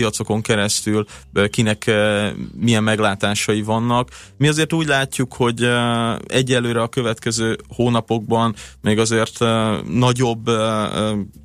piacokon keresztül kinek milyen meglátásai vannak. Mi azért úgy látjuk, hogy egyelőre a következő hónapokban még azért nagyobb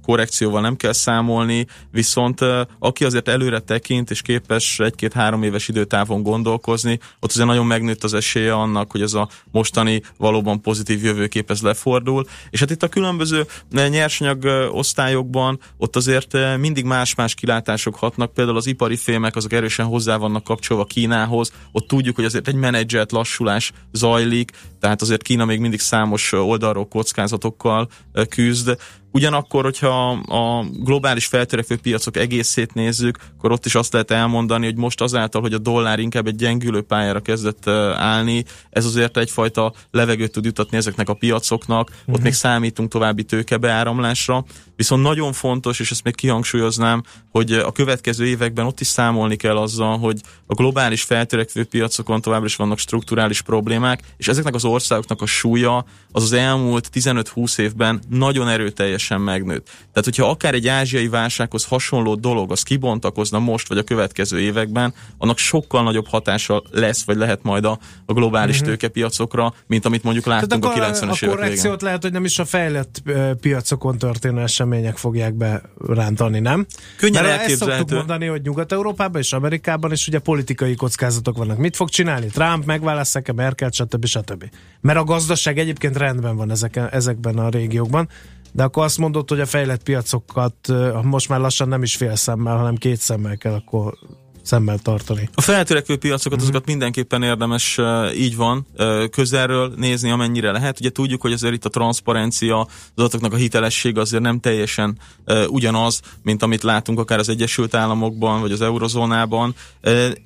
korrekcióval nem kell számolni, viszont aki azért előre tekint és képes egy-két-három éves időtávon gondolkozni, ott azért nagyon megnőtt az esélye annak, hogy ez a mostani valóban pozitív jövőkép ez lefordul. És hát itt a különböző nyersanyag osztályokban ott azért mindig más-más kilátások hatnak, például az ipari fémek azok erősen hozzá vannak kapcsolva Kínához, ott tudjuk, hogy azért egy menedzselt lassulás zajlik, tehát azért Kína még mindig számos oldalról kockázatokkal küzd, Ugyanakkor, hogyha a globális feltörekvő piacok egészét nézzük, akkor ott is azt lehet elmondani, hogy most azáltal, hogy a dollár inkább egy gyengülő pályára kezdett állni, ez azért egyfajta levegőt tud jutatni ezeknek a piacoknak, uh-huh. ott mhm. még számítunk további tőkebeáramlásra, viszont nagyon fontos, és ezt még kihangsúlyoznám, hogy a következő években ott is számolni kell azzal, hogy a globális feltörekvő piacokon továbbra is vannak strukturális problémák, és ezeknek az országoknak a súlya az az elmúlt 15-20 évben nagyon erőteljes teljesen megnőtt. Tehát, hogyha akár egy ázsiai válsághoz hasonló dolog az kibontakozna most vagy a következő években, annak sokkal nagyobb hatása lesz, vagy lehet majd a, a globális mm-hmm. tőkepiacokra, mint amit mondjuk láttunk a 90-es évek korrekciót lehet, hogy nem is a fejlett piacokon történő események fogják berántani, nem? Könnyen Mert elképzelhető. Ezt szoktuk mondani, hogy Nyugat-Európában és Amerikában is ugye politikai kockázatok vannak. Mit fog csinálni? Trump megválasztják-e Merkel, stb. stb. Mert a gazdaság egyébként rendben van ezeken, ezekben a régiókban de akkor azt mondod, hogy a fejlett piacokat most már lassan nem is fél szemmel, hanem két szemmel kell akkor szemmel tartani. A feltörekvő piacokat, mm-hmm. azokat mindenképpen érdemes így van közelről nézni, amennyire lehet. Ugye tudjuk, hogy azért itt a transzparencia, az adatoknak a hitelesség azért nem teljesen ugyanaz, mint amit látunk akár az Egyesült Államokban, vagy az Eurozónában.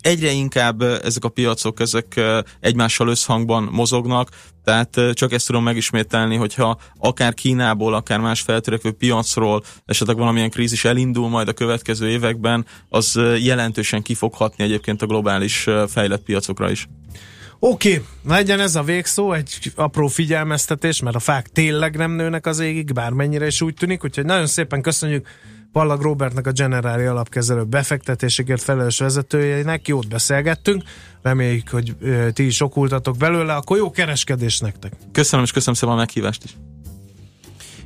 Egyre inkább ezek a piacok, ezek egymással összhangban mozognak, tehát csak ezt tudom megismételni, hogyha akár Kínából, akár más feltörekvő piacról esetleg valamilyen krízis elindul majd a következő években, az jelentősen ki fog hatni egyébként a globális fejlett piacokra is. Oké, okay, legyen ez a végszó, egy apró figyelmeztetés, mert a fák tényleg nem nőnek az égig, bármennyire is úgy tűnik, úgyhogy nagyon szépen köszönjük Pallag Robertnek a Generáli alapkezelő befektetésekért felelős vezetőjeinek, jót beszélgettünk, reméljük, hogy ti is okultatok belőle, akkor jó kereskedés nektek! Köszönöm, és köszönöm szépen a meghívást is!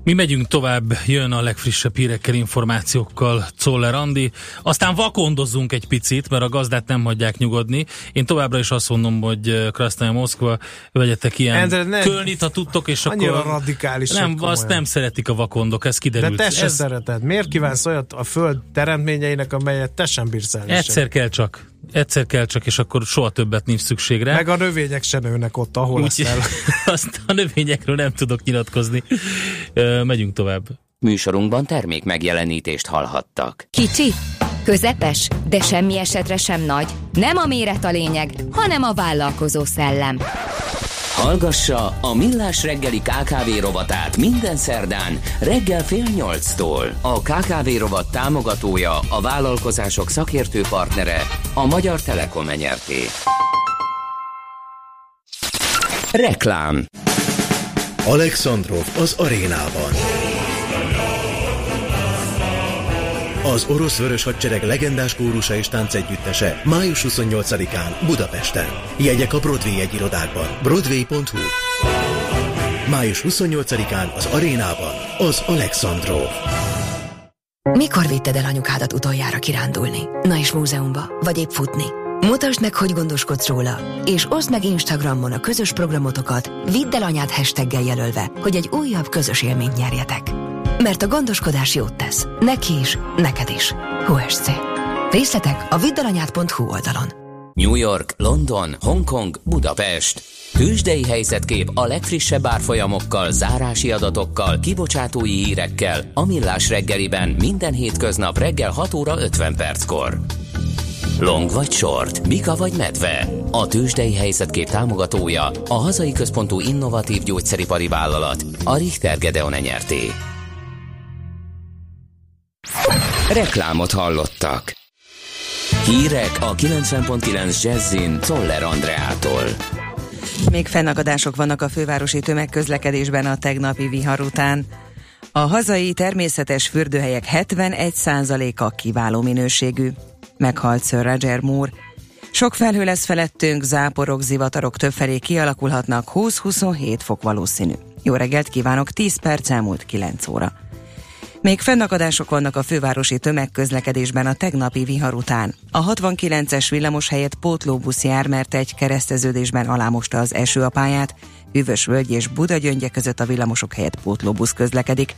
Mi megyünk tovább, jön a legfrissebb hírekkel, információkkal Czoller Andi. Aztán vakondozzunk egy picit, mert a gazdát nem hagyják nyugodni. Én továbbra is azt mondom, hogy Krasznaya Moszkva, vegyetek ilyen Kölnit, ha tudtok, és annyira akkor... radikális. Nem, azt nem szeretik a vakondok, ez kiderült. De te se ez... szereted. Miért kívánsz olyat a föld teremtményeinek, amelyet te sem bírsz el? Egyszer kell csak. Egyszer kell csak, és akkor soha többet nincs szükségre. Meg a növények se nőnek ott, ahol Úgy, el. azt a növényekről nem tudok nyilatkozni. Megyünk tovább. Műsorunkban termék megjelenítést hallhattak. Kicsi, közepes, de semmi esetre sem nagy. Nem a méret a lényeg, hanem a vállalkozó szellem. Hallgassa a Millás reggeli KKV rovatát minden szerdán reggel fél nyolctól. A KKV rovat támogatója, a vállalkozások szakértő partnere, a Magyar Telekom enyerté. Reklám Alexandrov az arénában. Az orosz vörös hadsereg legendás kórusa és táncegyüttese május 28-án Budapesten. Jegyek a Broadway egyirodákban. Broadway.hu Május 28-án az arénában az Alexandrov. Mikor vitted el anyukádat utoljára kirándulni? Na és múzeumba? Vagy épp futni? Mutasd meg, hogy gondoskodsz róla, és oszd meg Instagramon a közös programotokat, vidd el anyád hashtaggel jelölve, hogy egy újabb közös élményt nyerjetek. Mert a gondoskodás jót tesz. Neki is, neked is. HSC. Részletek a viddalanyát.hu oldalon. New York, London, Hongkong, Budapest. Tősdei helyzetkép a legfrissebb árfolyamokkal, zárási adatokkal, kibocsátói hírekkel, a Millás reggeliben minden hétköznap reggel 6 óra 50 perckor. Long vagy short, Mika vagy medve. A tőzsdei helyzetkép támogatója, a hazai központú innovatív gyógyszeripari vállalat, a Richter Gedeon nyerté. Reklámot hallottak. Hírek a 90.9 Jazzin Toller Andreától. Még fennakadások vannak a fővárosi tömegközlekedésben a tegnapi vihar után. A hazai természetes fürdőhelyek 71%-a kiváló minőségű. meghalt Sir Roger Moore. Sok felhő lesz felettünk, záporok, zivatarok többfelé kialakulhatnak, 20-27 fok valószínű. Jó reggelt kívánok, 10 perc elmúlt 9 óra. Még fennakadások vannak a fővárosi tömegközlekedésben a tegnapi vihar után. A 69-es villamos helyett pótlóbusz jár, mert egy kereszteződésben alámosta az eső a pályát, Hűvös völgy és Buda gyöngye között a villamosok helyett pótlóbusz közlekedik.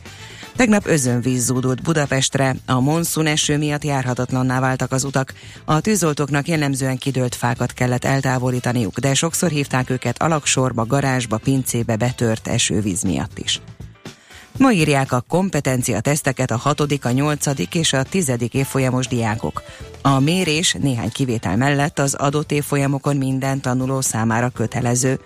Tegnap özönvíz zúdult Budapestre, a monszun eső miatt járhatatlanná váltak az utak. A tűzoltóknak jellemzően kidőlt fákat kellett eltávolítaniuk, de sokszor hívták őket alaksorba, garázsba, pincébe betört esővíz miatt is. Ma írják a kompetencia teszteket a 6., a 8. és a 10. évfolyamos diákok. A mérés néhány kivétel mellett az adott évfolyamokon minden tanuló számára kötelező.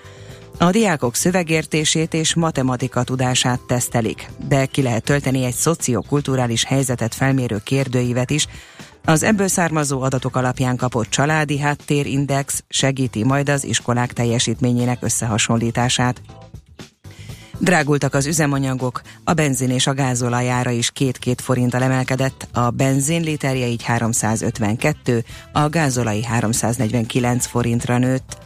A diákok szövegértését és matematika tudását tesztelik, de ki lehet tölteni egy szociokulturális helyzetet felmérő kérdőívet is. Az ebből származó adatok alapján kapott családi háttérindex segíti majd az iskolák teljesítményének összehasonlítását. Drágultak az üzemanyagok, a benzin és a gázolajára is két-két forinttal emelkedett, a benzin literje így 352, a gázolai 349 forintra nőtt.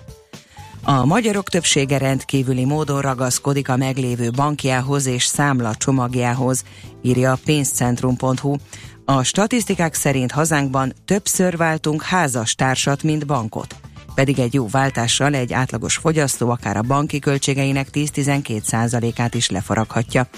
A magyarok többsége rendkívüli módon ragaszkodik a meglévő bankjához és számla csomagjához, írja a pénzcentrum.hu. A statisztikák szerint hazánkban többször váltunk házastársat, mint bankot pedig egy jó váltással egy átlagos fogyasztó akár a banki költségeinek 10-12%-át is lefaraghatja.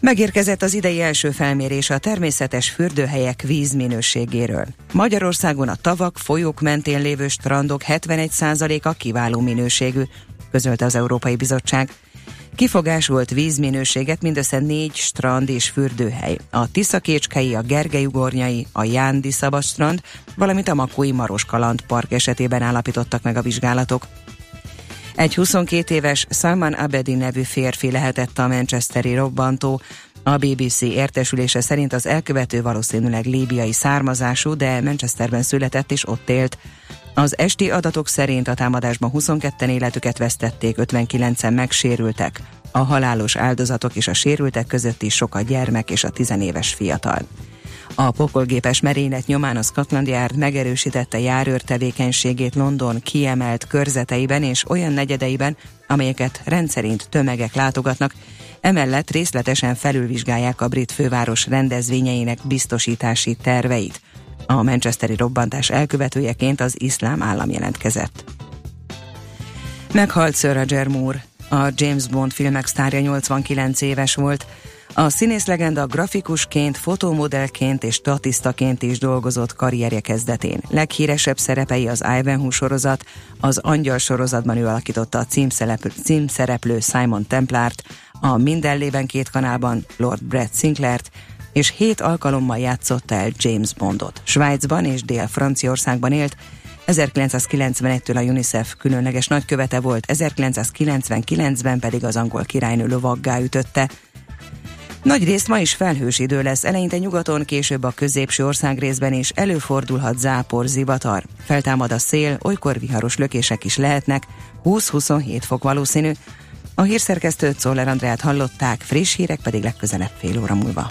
Megérkezett az idei első felmérés a természetes fürdőhelyek vízminőségéről. Magyarországon a tavak, folyók mentén lévő strandok 71%-a kiváló minőségű, közölte az Európai Bizottság. Kifogásolt vízminőséget mindössze négy strand és fürdőhely. A Tiszakécskei, a Gergelyugornyai, a Jándi Szabadstrand, valamint a Makói Maros Kaland Park esetében állapítottak meg a vizsgálatok. Egy 22 éves Salman Abedi nevű férfi lehetett a Manchesteri robbantó, a BBC értesülése szerint az elkövető valószínűleg líbiai származású, de Manchesterben született és ott élt. Az esti adatok szerint a támadásban 22-en életüket vesztették, 59-en megsérültek. A halálos áldozatok és a sérültek között is sok a gyermek és a tizenéves fiatal. A pokolgépes merénylet nyomán a Scotland Yard megerősítette járőr tevékenységét London kiemelt körzeteiben és olyan negyedeiben, amelyeket rendszerint tömegek látogatnak, emellett részletesen felülvizsgálják a brit főváros rendezvényeinek biztosítási terveit. A Manchesteri robbantás elkövetőjeként az iszlám állam jelentkezett. Meghalt Sir Roger Moore, a James Bond filmek sztárja 89 éves volt, a színész legenda grafikusként, fotomodellként és statisztaként is dolgozott karrierje kezdetén. Leghíresebb szerepei az Ivanhoe sorozat, az Angyal sorozatban ő alakította a címszereplő, Simon Templárt, a Minden lében két kanálban Lord Brett Sinclairt, és hét alkalommal játszotta el James Bondot. Svájcban és Dél-Franciaországban élt, 1991-től a UNICEF különleges nagykövete volt, 1999-ben pedig az angol királynő lovaggá ütötte. Nagy részt ma is felhős idő lesz, eleinte nyugaton, később a középső országrészben is előfordulhat zápor, zivatar. Feltámad a szél, olykor viharos lökések is lehetnek, 20-27 fok valószínű. A hírszerkesztőt Szoller Andrát hallották, friss hírek pedig legközelebb fél óra múlva.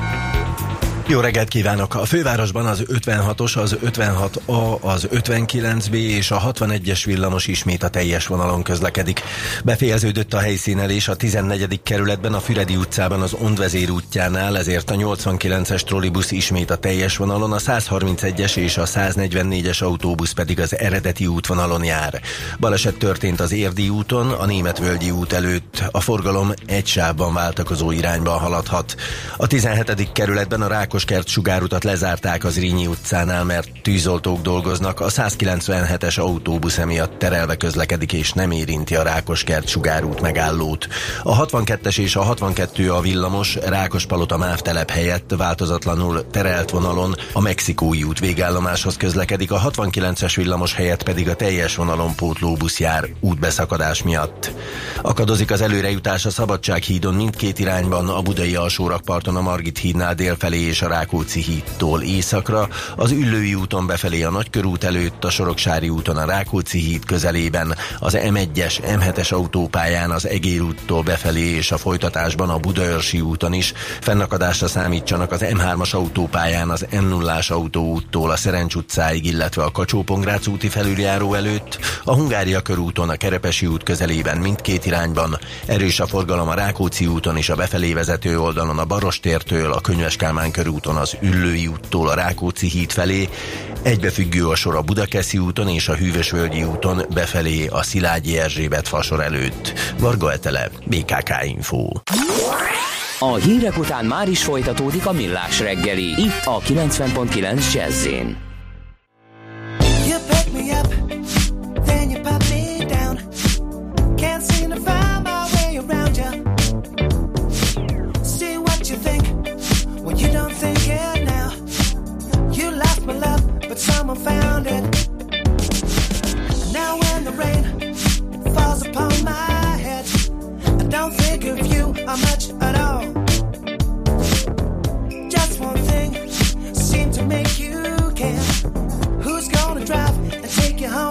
jó reggelt kívánok! A fővárosban az 56-os, az 56A, az 59B és a 61-es villamos ismét a teljes vonalon közlekedik. Befejeződött a helyszínelés a 14. kerületben, a Füredi utcában az Ondvezér útjánál, ezért a 89-es trollibusz ismét a teljes vonalon, a 131-es és a 144-es autóbusz pedig az eredeti útvonalon jár. Baleset történt az Érdi úton, a Németvölgyi út előtt. A forgalom egy sávban váltakozó irányba haladhat. A 17. kerületben a Rákos Rákoskert sugárutat lezárták az Rínyi utcánál, mert tűzoltók dolgoznak. A 197-es autóbusz emiatt terelve közlekedik és nem érinti a Rákoskert sugárút megállót. A 62-es és a 62 a villamos Rákospalota MÁV telep helyett változatlanul terelt vonalon a Mexikói út végállomáshoz közlekedik, a 69-es villamos helyett pedig a teljes vonalon pótlóbusz jár útbeszakadás miatt. Akadozik az előrejutás a Szabadsághídon mindkét irányban, a budai alsórakparton a Margit hídnál délfelé és a Rákóczi hídtól északra, az Üllői úton befelé a Nagykörút előtt, a Soroksári úton a Rákóczi híd közelében, az M1-es, M7-es autópályán az Egér úttól befelé és a folytatásban a Budaörsi úton is. Fennakadásra számítsanak az M3-as autópályán az m 0 autóúttól a Szerencs utcáig, illetve a kacsó úti felüljáró előtt, a Hungária körúton a Kerepesi út közelében mindkét irányban, erős a forgalom a Rákóczi úton és a befelé vezető oldalon a Barostértől, a Könyves Kálmán körúton az Üllői úttól a Rákóczi híd felé, egybefüggő a sor a Budakeszi úton és a Hűvösvölgyi úton befelé a Szilágyi Erzsébet fasor előtt. Varga Etele, BKK Info. A hírek után már is folytatódik a millás reggeli, itt a 90.9 jazz someone found it. Now when the rain falls upon my head, I don't think of you much at all. Just one thing seemed to make you care. Who's gonna drive and take you home?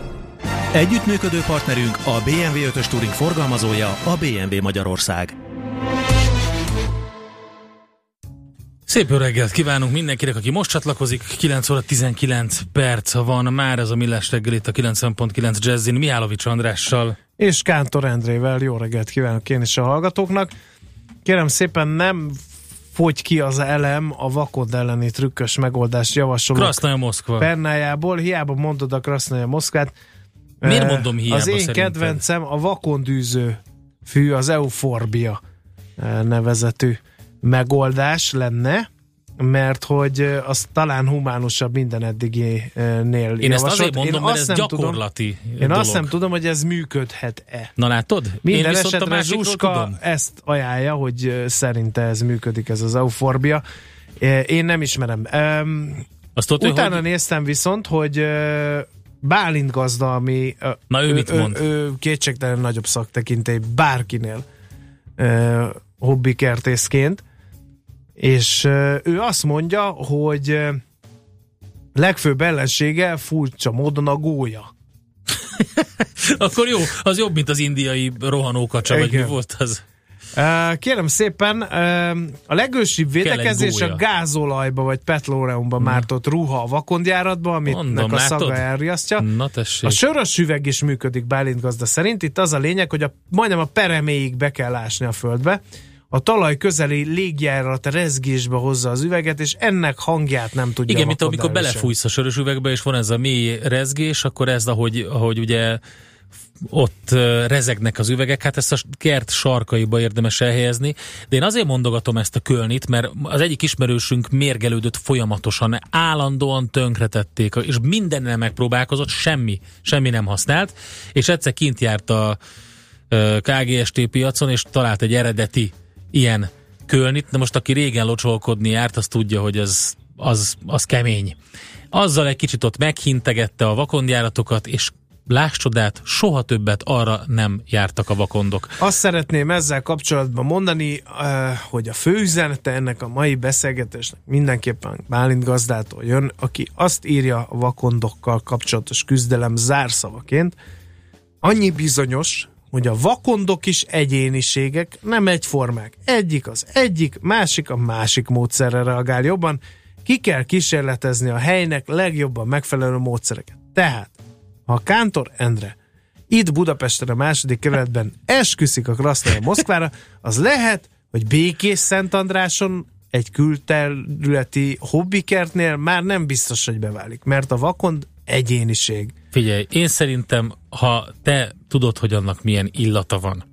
Együttműködő partnerünk a BMW 5-ös Touring forgalmazója a BMW Magyarország. Szép jó reggelt kívánunk mindenkinek, aki most csatlakozik. 9 óra 19 perc van már ez a Millás reggel itt a 90.9 Jazzin Mihálovics Andrással. És Kántor Endrével jó reggelt kívánok én is a hallgatóknak. Kérem szépen nem fogy ki az elem a vakond elleni trükkös megoldást javasolok Krasznaja Moszkva. pennájából. Hiába mondod a Krasznaja Moszkvát. Miért Eh, mondom hiába Az én szerinted? kedvencem a vakondűző fű, az Euforbia eh, nevezetű megoldás lenne, mert hogy eh, az talán humánusabb minden eddiginél Én ezt azért mondom, Én mert azt ez nem tudom- gyakorlati Én azt nem tudom, hogy ez működhet-e. Na látod? Minden Én a esetre másikról Zsuska tudom. ezt ajánlja, hogy szerinte ez működik, ez az euforbia. Én nem ismerem. Azt tudod, utána hogy- néztem viszont, hogy Bálint gazda, ami Na, ő mit mond? Ő, ő kétségtelen nagyobb szaktekintély bárkinél ö, hobbikertészként, és ö, ő azt mondja, hogy ö, legfőbb ellensége furcsa módon a gólya. Akkor jó, az jobb, mint az indiai rohanókacsa, vagy mi volt az? Kérem szépen, a legősibb védekezés a gázolajba vagy petroleumba mártott ruha a vakondjáratba, amit Mondom, a látod? szaga elriasztja. Na tessék. A sörös üveg is működik Bálint gazda szerint. Itt az a lényeg, hogy a, majdnem a pereméig be kell ásni a földbe. A talaj közeli légjárat rezgésbe hozza az üveget, és ennek hangját nem tudja Igen, mint amikor belefújsz a sörös üvegbe, és van ez a mély rezgés, akkor ez, ahogy, ahogy ugye ott rezegnek az üvegek, hát ezt a kert sarkaiba érdemes elhelyezni, de én azért mondogatom ezt a kölnit, mert az egyik ismerősünk mérgelődött folyamatosan, állandóan tönkretették, és mindennel megpróbálkozott, semmi, semmi nem használt, és egyszer kint járt a KGST piacon, és talált egy eredeti ilyen kölnit, de most aki régen locsolkodni járt, az tudja, hogy az, az, az kemény. Azzal egy kicsit ott meghintegette a vakondjáratokat, és láss soha többet arra nem jártak a vakondok. Azt szeretném ezzel kapcsolatban mondani, eh, hogy a fő üzenete ennek a mai beszélgetésnek mindenképpen Bálint gazdától jön, aki azt írja a vakondokkal kapcsolatos küzdelem zárszavaként, annyi bizonyos, hogy a vakondok is egyéniségek, nem egyformák. Egyik az egyik, másik a másik módszerre reagál jobban. Ki kell kísérletezni a helynek legjobban megfelelő módszereket. Tehát, ha Kántor Endre itt Budapesten a második kerületben esküszik a Krasznaja Moszkvára, az lehet, hogy Békés Szentandráson egy külterületi hobbikertnél már nem biztos, hogy beválik, mert a vakond egyéniség. Figyelj, én szerintem, ha te tudod, hogy annak milyen illata van,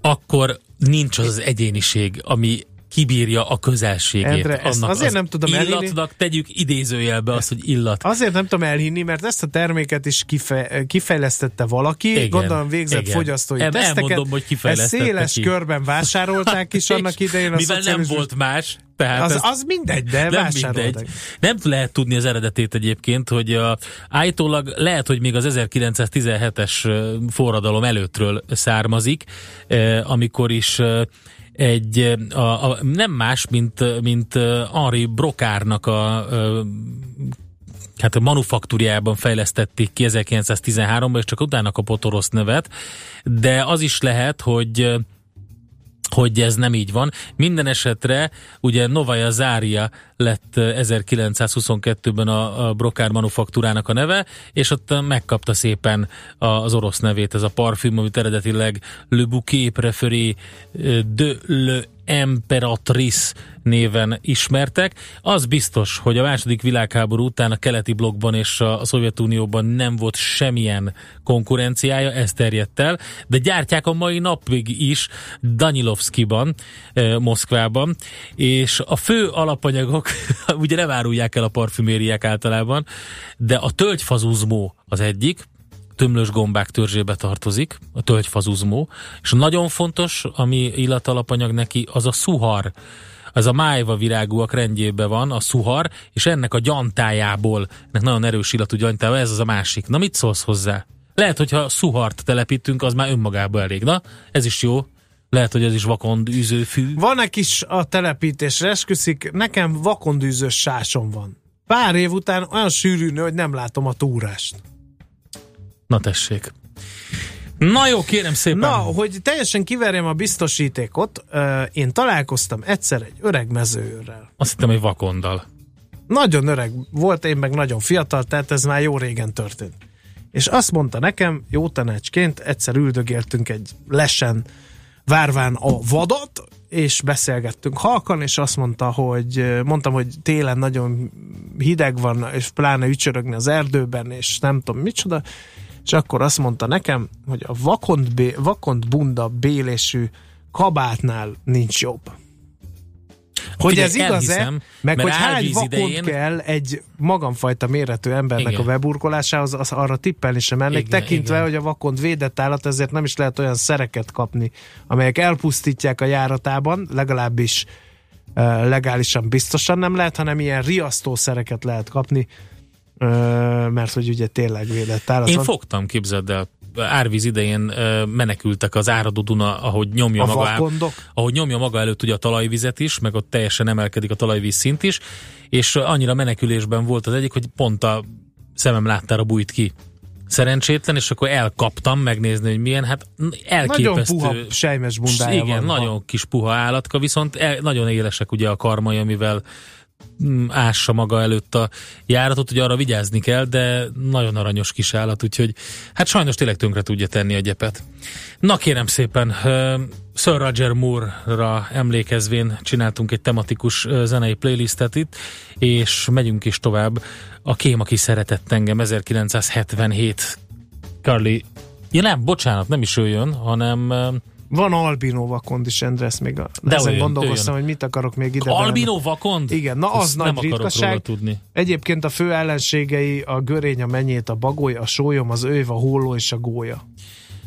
akkor nincs az egyéniség, ami kibírja a közelségét. Endre, ezt annak azért az nem tudom elhinni. illatnak tegyük idézőjelbe azt, hogy illat. Azért nem tudom elhinni, mert ezt a terméket is kife- kifejlesztette valaki, Igen, gondolom végzett igen. fogyasztói El- teszteket. elmondom, hogy Ezt kifejlesztette széles ki. körben vásárolták is annak idején a Mivel nem volt más, tehát Az, ezt- az mindegy, de nem mindegy. Nem lehet tudni az eredetét egyébként, hogy a, állítólag lehet, hogy még az 1917-es ö, forradalom előttről származik, amikor is egy, a, a, nem más, mint, mint Henri Brocárnak a ö, hát a manufaktúriában fejlesztették ki 1913-ban, és csak utána kapott orosz nevet, de az is lehet, hogy hogy ez nem így van. Minden esetre ugye Novaya Zária lett eh, 1922-ben a, a Brokár manufaktúrának a neve, és ott megkapta szépen az orosz nevét, ez a parfüm, amit eredetileg Le Bouquet Préféré eh, de le Emperatrice néven ismertek. Az biztos, hogy a második világháború után a keleti blokkban és a, Szovjetunióban nem volt semmilyen konkurenciája, ez terjedt el, de gyártják a mai napig is Danilovskiban, eh, Moszkvában, és a fő alapanyagok, ugye nem árulják el a parfümériák általában, de a tölgyfazuzmó az egyik, tömlős gombák törzsébe tartozik, a tölgyfazuzmó, és nagyon fontos, ami illatalapanyag neki, az a szuhar. Ez a májva virágúak rendjében van, a szuhar, és ennek a gyantájából, ennek nagyon erős illatú gyantája, ez az a másik. Na mit szólsz hozzá? Lehet, hogyha szuhart telepítünk, az már önmagában elég. Na, ez is jó. Lehet, hogy ez is vakond űzőfű. Van egy kis a telepítésre esküszik, nekem vakondűzős sásom van. Pár év után olyan sűrű nő, hogy nem látom a túrást. Na tessék. Na jó, kérem szépen. Na, hogy teljesen kiverjem a biztosítékot, én találkoztam egyszer egy öreg mezőőrrel. Azt hittem, hogy vakondal. Nagyon öreg volt, én meg nagyon fiatal, tehát ez már jó régen történt. És azt mondta nekem, jó tanácsként, egyszer üldögéltünk egy lesen, várván a vadat, és beszélgettünk halkan, és azt mondta, hogy mondtam, hogy télen nagyon hideg van, és pláne ücsörögni az erdőben, és nem tudom micsoda, és akkor azt mondta nekem, hogy a vakont, bé, vakont bunda bélésű kabátnál nincs jobb. Hogy Figyelj, ez igaz-e, meg hogy hány vakont idején- kell egy magamfajta méretű embernek Igen. a beburkolásához, az arra tippelni sem mennék, Igen, tekintve, igen. hogy a vakond védett állat, ezért nem is lehet olyan szereket kapni, amelyek elpusztítják a járatában, legalábbis uh, legálisan biztosan nem lehet, hanem ilyen riasztószereket lehet kapni, mert hogy ugye tényleg védett állat Én van. fogtam, képzeld el, árvíz idején menekültek az áradó Duna, ahogy nyomja A maga, vakondok? ahogy nyomja maga előtt ugye a talajvizet is, meg ott teljesen emelkedik a talajvíz szint is, és annyira menekülésben volt az egyik, hogy pont a szemem láttára bújt ki. Szerencsétlen, és akkor elkaptam megnézni, hogy milyen, hát elképesztő. Nagyon puha sejmes bundája Igen, van. nagyon kis puha állatka, viszont el, nagyon élesek ugye a karmai, amivel ássa maga előtt a járatot, hogy arra vigyázni kell, de nagyon aranyos kis állat, úgyhogy hát sajnos tényleg tönkre tudja tenni a gyepet. Na kérem szépen, Sir Roger Moore-ra emlékezvén csináltunk egy tematikus zenei playlistet itt, és megyünk is tovább. A Kém, aki szeretett engem 1977 Carly Ja nem, bocsánat, nem is ő jön, hanem Van albino vakond is, András, még a, De ezen jön, gondolkoztam, jön. hogy mit akarok még ide albino vakond? Igen, na az Ezt nagy ritkaság. róla tudni. Egyébként a fő ellenségei a görény, a menyét, a bagoly, a sólyom, az őv, a holló és a gólya.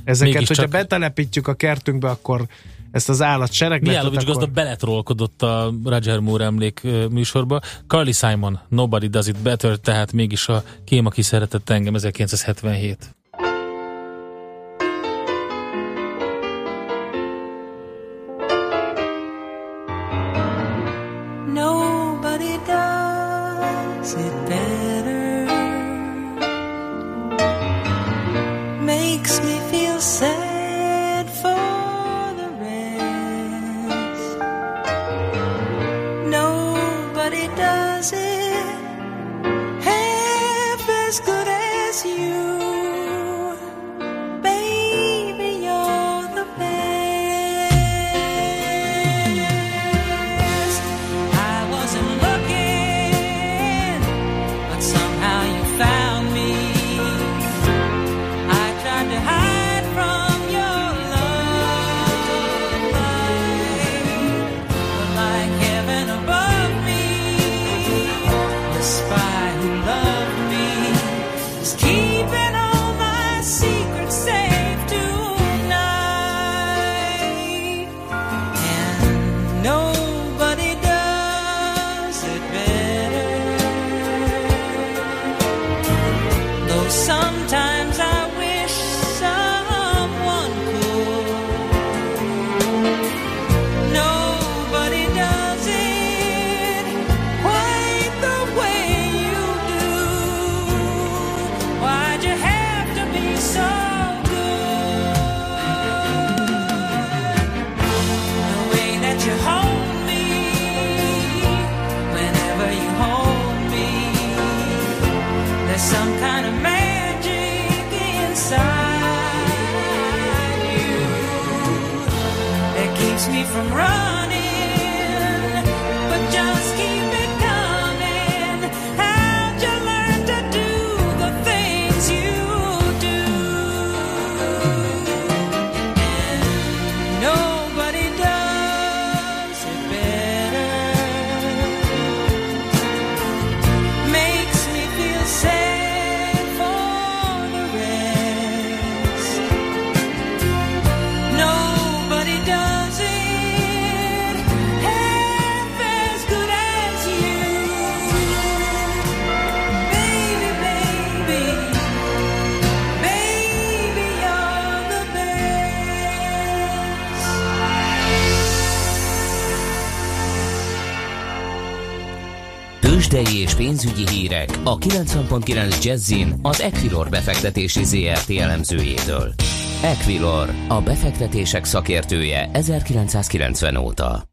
Ezeket, Mégis hogyha csak- betelepítjük a kertünkbe, akkor ezt az állat seregletet, Mijálovics akkor... gazda beletrolkodott a Roger Moore emlék műsorba. Carly Simon, Nobody Does It Better, tehát mégis a Kém, aki szeretett engem 1977. a 90.9 Jazzin az Equilor befektetési ZRT elemzőjétől. Equilor, a befektetések szakértője 1990 óta.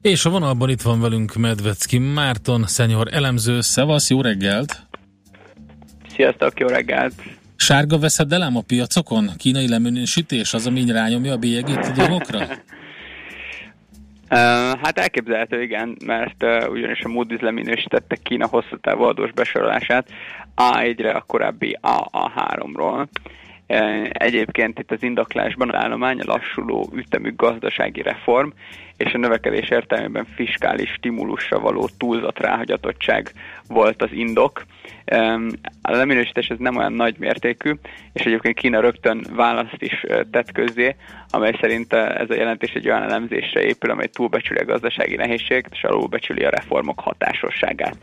És a vonalban itt van velünk Medvecki Márton, szenyor elemző. Szevasz, jó reggelt! Sziasztok, jó reggelt! Sárga veszedelem a piacokon? Kínai leminősítés az, ami rányomja a bélyegét a dolgokra? Hát elképzelhető, igen, mert uh, ugyanis a Moody's leminősítette Kína hosszú távú adós besorolását A1-re a korábbi AA3-ról. Uh, egyébként itt az indoklásban az állomány a lassuló ütemű gazdasági reform és a növekedés értelmében fiskális stimulusra való túlzott ráhagyatottság volt az indok. A leminősítés ez nem olyan nagy mértékű, és egyébként Kína rögtön választ is tett közzé, amely szerint ez a jelentés egy olyan elemzésre épül, amely túlbecsüli a gazdasági nehézséget, és alulbecsüli a reformok hatásosságát.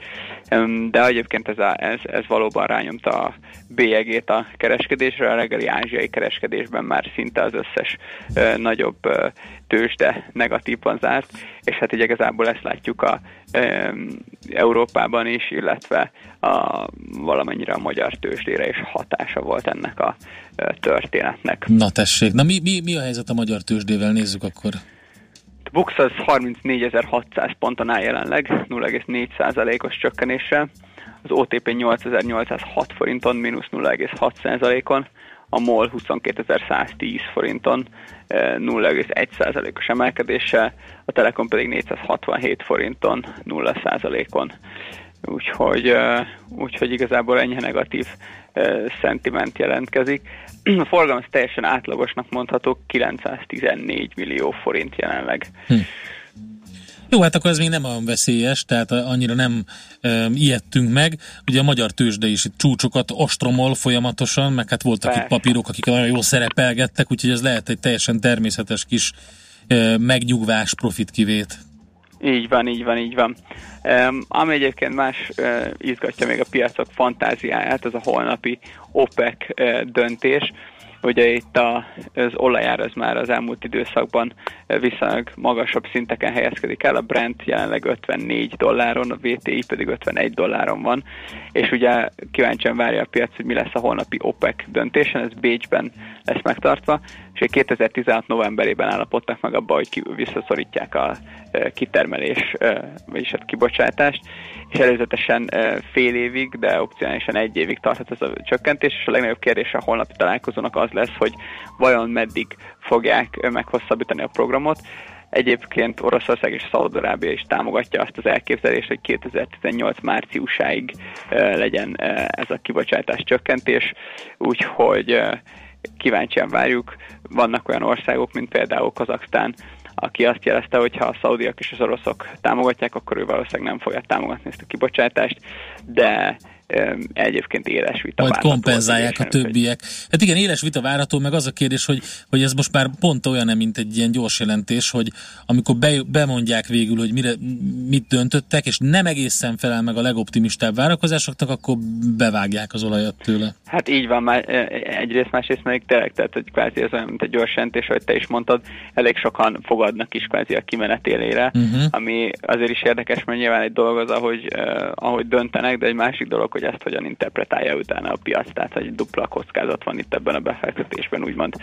De egyébként ez, a, ez, ez valóban rányomta a bélyegét a kereskedésre, a reggeli ázsiai kereskedésben már szinte az összes nagyobb tőzsde negatívan zárt, és hát így igazából ezt látjuk a e, Európában is, illetve a, valamennyire a magyar tőzsdére is hatása volt ennek a e, történetnek. Na tessék, na mi, mi, mi a helyzet a magyar tőzsdével? Nézzük akkor. A Bux az 34.600 ponton áll jelenleg, 0,4%-os csökkenéssel, az OTP 8.806 forinton, mínusz 0,6%-on, a MOL 22.110 forinton 0,1%-os emelkedéssel, a Telekom pedig 467 forinton 0%-on. Úgyhogy, úgyhogy igazából ennyi negatív szentiment jelentkezik. A forgalom teljesen átlagosnak mondható, 914 millió forint jelenleg. Hm. Jó, hát akkor ez még nem olyan veszélyes, tehát annyira nem e, ijedtünk meg. Ugye a magyar tőzsde is itt csúcsokat ostromol folyamatosan, meg hát voltak Persze. itt papírok, akik nagyon jól szerepelgettek, úgyhogy ez lehet egy teljesen természetes kis e, megnyugvás, profit kivét. Így van, így van, így van. Um, ami egyébként más uh, izgatja még a piacok fantáziáját, az a holnapi OPEC uh, döntés. Ugye itt a, az olajár az már az elmúlt időszakban viszonylag magasabb szinteken helyezkedik el, a Brent jelenleg 54 dolláron, a VTI pedig 51 dolláron van, és ugye kíváncsian várja a piac, hogy mi lesz a holnapi OPEC döntésen, ez Bécsben lesz megtartva, és 2016 novemberében állapodtak meg abba, hogy visszaszorítják a kitermelés, vagyis a kibocsátást, és előzetesen fél évig, de opcionálisan egy évig tarthat ez a csökkentés, és a legnagyobb kérdés a holnapi találkozónak az lesz, hogy vajon meddig fogják meghosszabbítani a programot. Egyébként Oroszország és Szaudarábia is támogatja azt az elképzelést, hogy 2018 márciusáig legyen ez a kibocsátás csökkentés, úgyhogy kíváncsian várjuk. Vannak olyan országok, mint például Kazaksztán, aki azt jelezte, hogy ha a szaudiak és az oroszok támogatják, akkor ő valószínűleg nem fogja támogatni ezt a kibocsátást, de egyébként éles vita Majd kompenzálják a többiek. Hát igen, éles vita várható, meg az a kérdés, hogy, hogy ez most már pont olyan, mint egy ilyen gyors jelentés, hogy amikor be, bemondják végül, hogy mire, mit döntöttek, és nem egészen felel meg a legoptimistább várakozásoknak, akkor bevágják az olajat tőle. Hát így van, már egyrészt, másrészt még tényleg, tehát hogy kvázi ez olyan, mint egy gyors jelentés, hogy te is mondtad, elég sokan fogadnak is kvázi a kimenetélére, uh-huh. ami azért is érdekes, mert nyilván egy dolog az, ahogy, uh, ahogy döntenek, de egy másik dolog, hogy ezt hogyan interpretálja utána a piac, tehát hogy dupla kockázat van itt ebben a befektetésben, úgymond.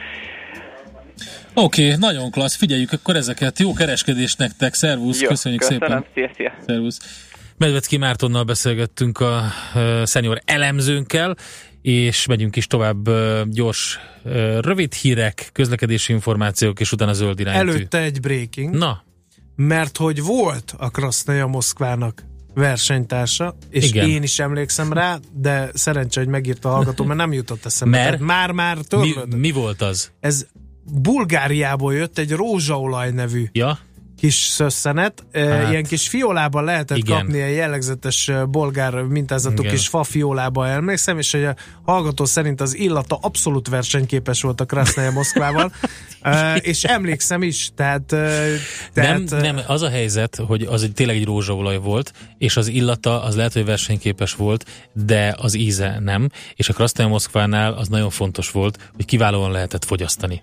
Oké, okay, nagyon klassz, figyeljük akkor ezeket. Jó kereskedés nektek, szervusz, Jó, köszönjük köszönöm, szépen. Szia, szia. Szervusz. Medvecki Mártonnal beszélgettünk a uh, senior elemzőnkkel, és megyünk is tovább uh, gyors, uh, rövid hírek, közlekedési információk, és utána zöld iránytű. Előtte egy breaking. Na. Mert hogy volt a Krasznaja Moszkvának versenytársa, és Igen. én is emlékszem rá, de szerencsé, hogy megírta a hallgató, mert nem jutott eszembe. Mert? Már-már Mi, törlődött. mi volt az? Ez Bulgáriából jött egy rózsaolaj nevű Ja? Kis szösszenet. Hát. Ilyen kis fiolában lehetett Igen. Kapni, ilyen jellegzetes bolgár mintázatú Igen. kis fa fiolába emlékszem, és hogy a hallgató szerint az illata abszolút versenyképes volt a Krasznaja Moszkvával, és emlékszem is, tehát, ö, Nem, tehát nem, az a helyzet, hogy az egy tényleg egy rózsaolaj volt, és az illata az lehet, hogy versenyképes volt, de az íze nem, és a Krasznaja Moszkvánál az nagyon fontos volt, hogy kiválóan lehetett fogyasztani.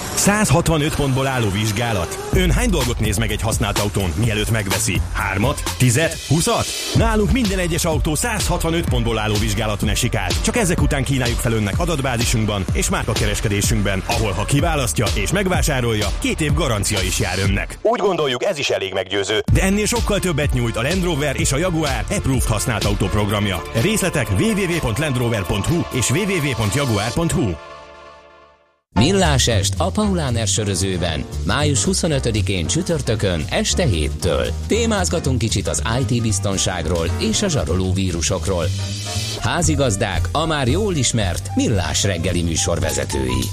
165 pontból álló vizsgálat. Ön hány dolgot néz meg egy használt autón, mielőtt megveszi? Hármat? Tizet? Huszat? Nálunk minden egyes autó 165 pontból álló vizsgálaton esik át. Csak ezek után kínáljuk fel önnek adatbázisunkban és márkakereskedésünkben, ahol ha kiválasztja és megvásárolja, két év garancia is jár önnek. Úgy gondoljuk, ez is elég meggyőző. De ennél sokkal többet nyújt a Land Rover és a Jaguar Approved használt autóprogramja. Részletek www.landrover.hu és www.jaguar.hu. Millás est a Paulán sörözőben. Május 25-én csütörtökön este 7-től. Témázgatunk kicsit az IT biztonságról és a zsaroló vírusokról. Házigazdák a már jól ismert Millás reggeli műsorvezetői.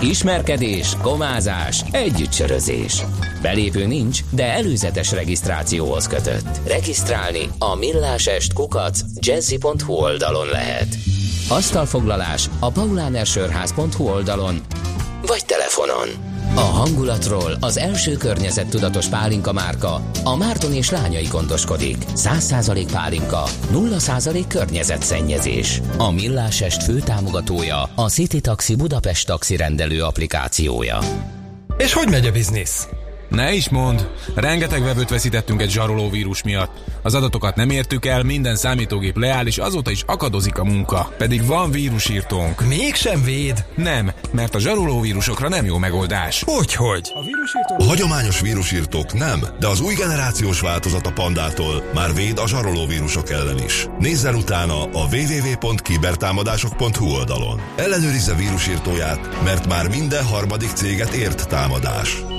Ismerkedés, komázás, együttsörözés. Belépő nincs, de előzetes regisztrációhoz kötött. Regisztrálni a millásest kukac jazzy.hu oldalon lehet. Asztalfoglalás a paulánersörház.hu oldalon vagy telefonon. A hangulatról az első környezettudatos pálinka márka, a Márton és lányai gondoskodik. 100% pálinka, 0% környezetszennyezés. A Millásest főtámogatója a City Taxi Budapest taxi rendelő applikációja. És hogy megy a biznisz? Ne is mond, rengeteg vevőt veszítettünk egy zsaroló vírus miatt. Az adatokat nem értük el, minden számítógép leáll, és azóta is akadozik a munka. Pedig van vírusírtónk. Mégsem véd? Nem, mert a zsaroló vírusokra nem jó megoldás. Hogyhogy? A hagyományos vírusírtók nem, de az új generációs változat a Pandától már véd a zsaroló vírusok ellen is. Nézzen utána a www.kibertámadások.hu oldalon. Ellenőrizze vírusírtóját, mert már minden harmadik céget ért támadás.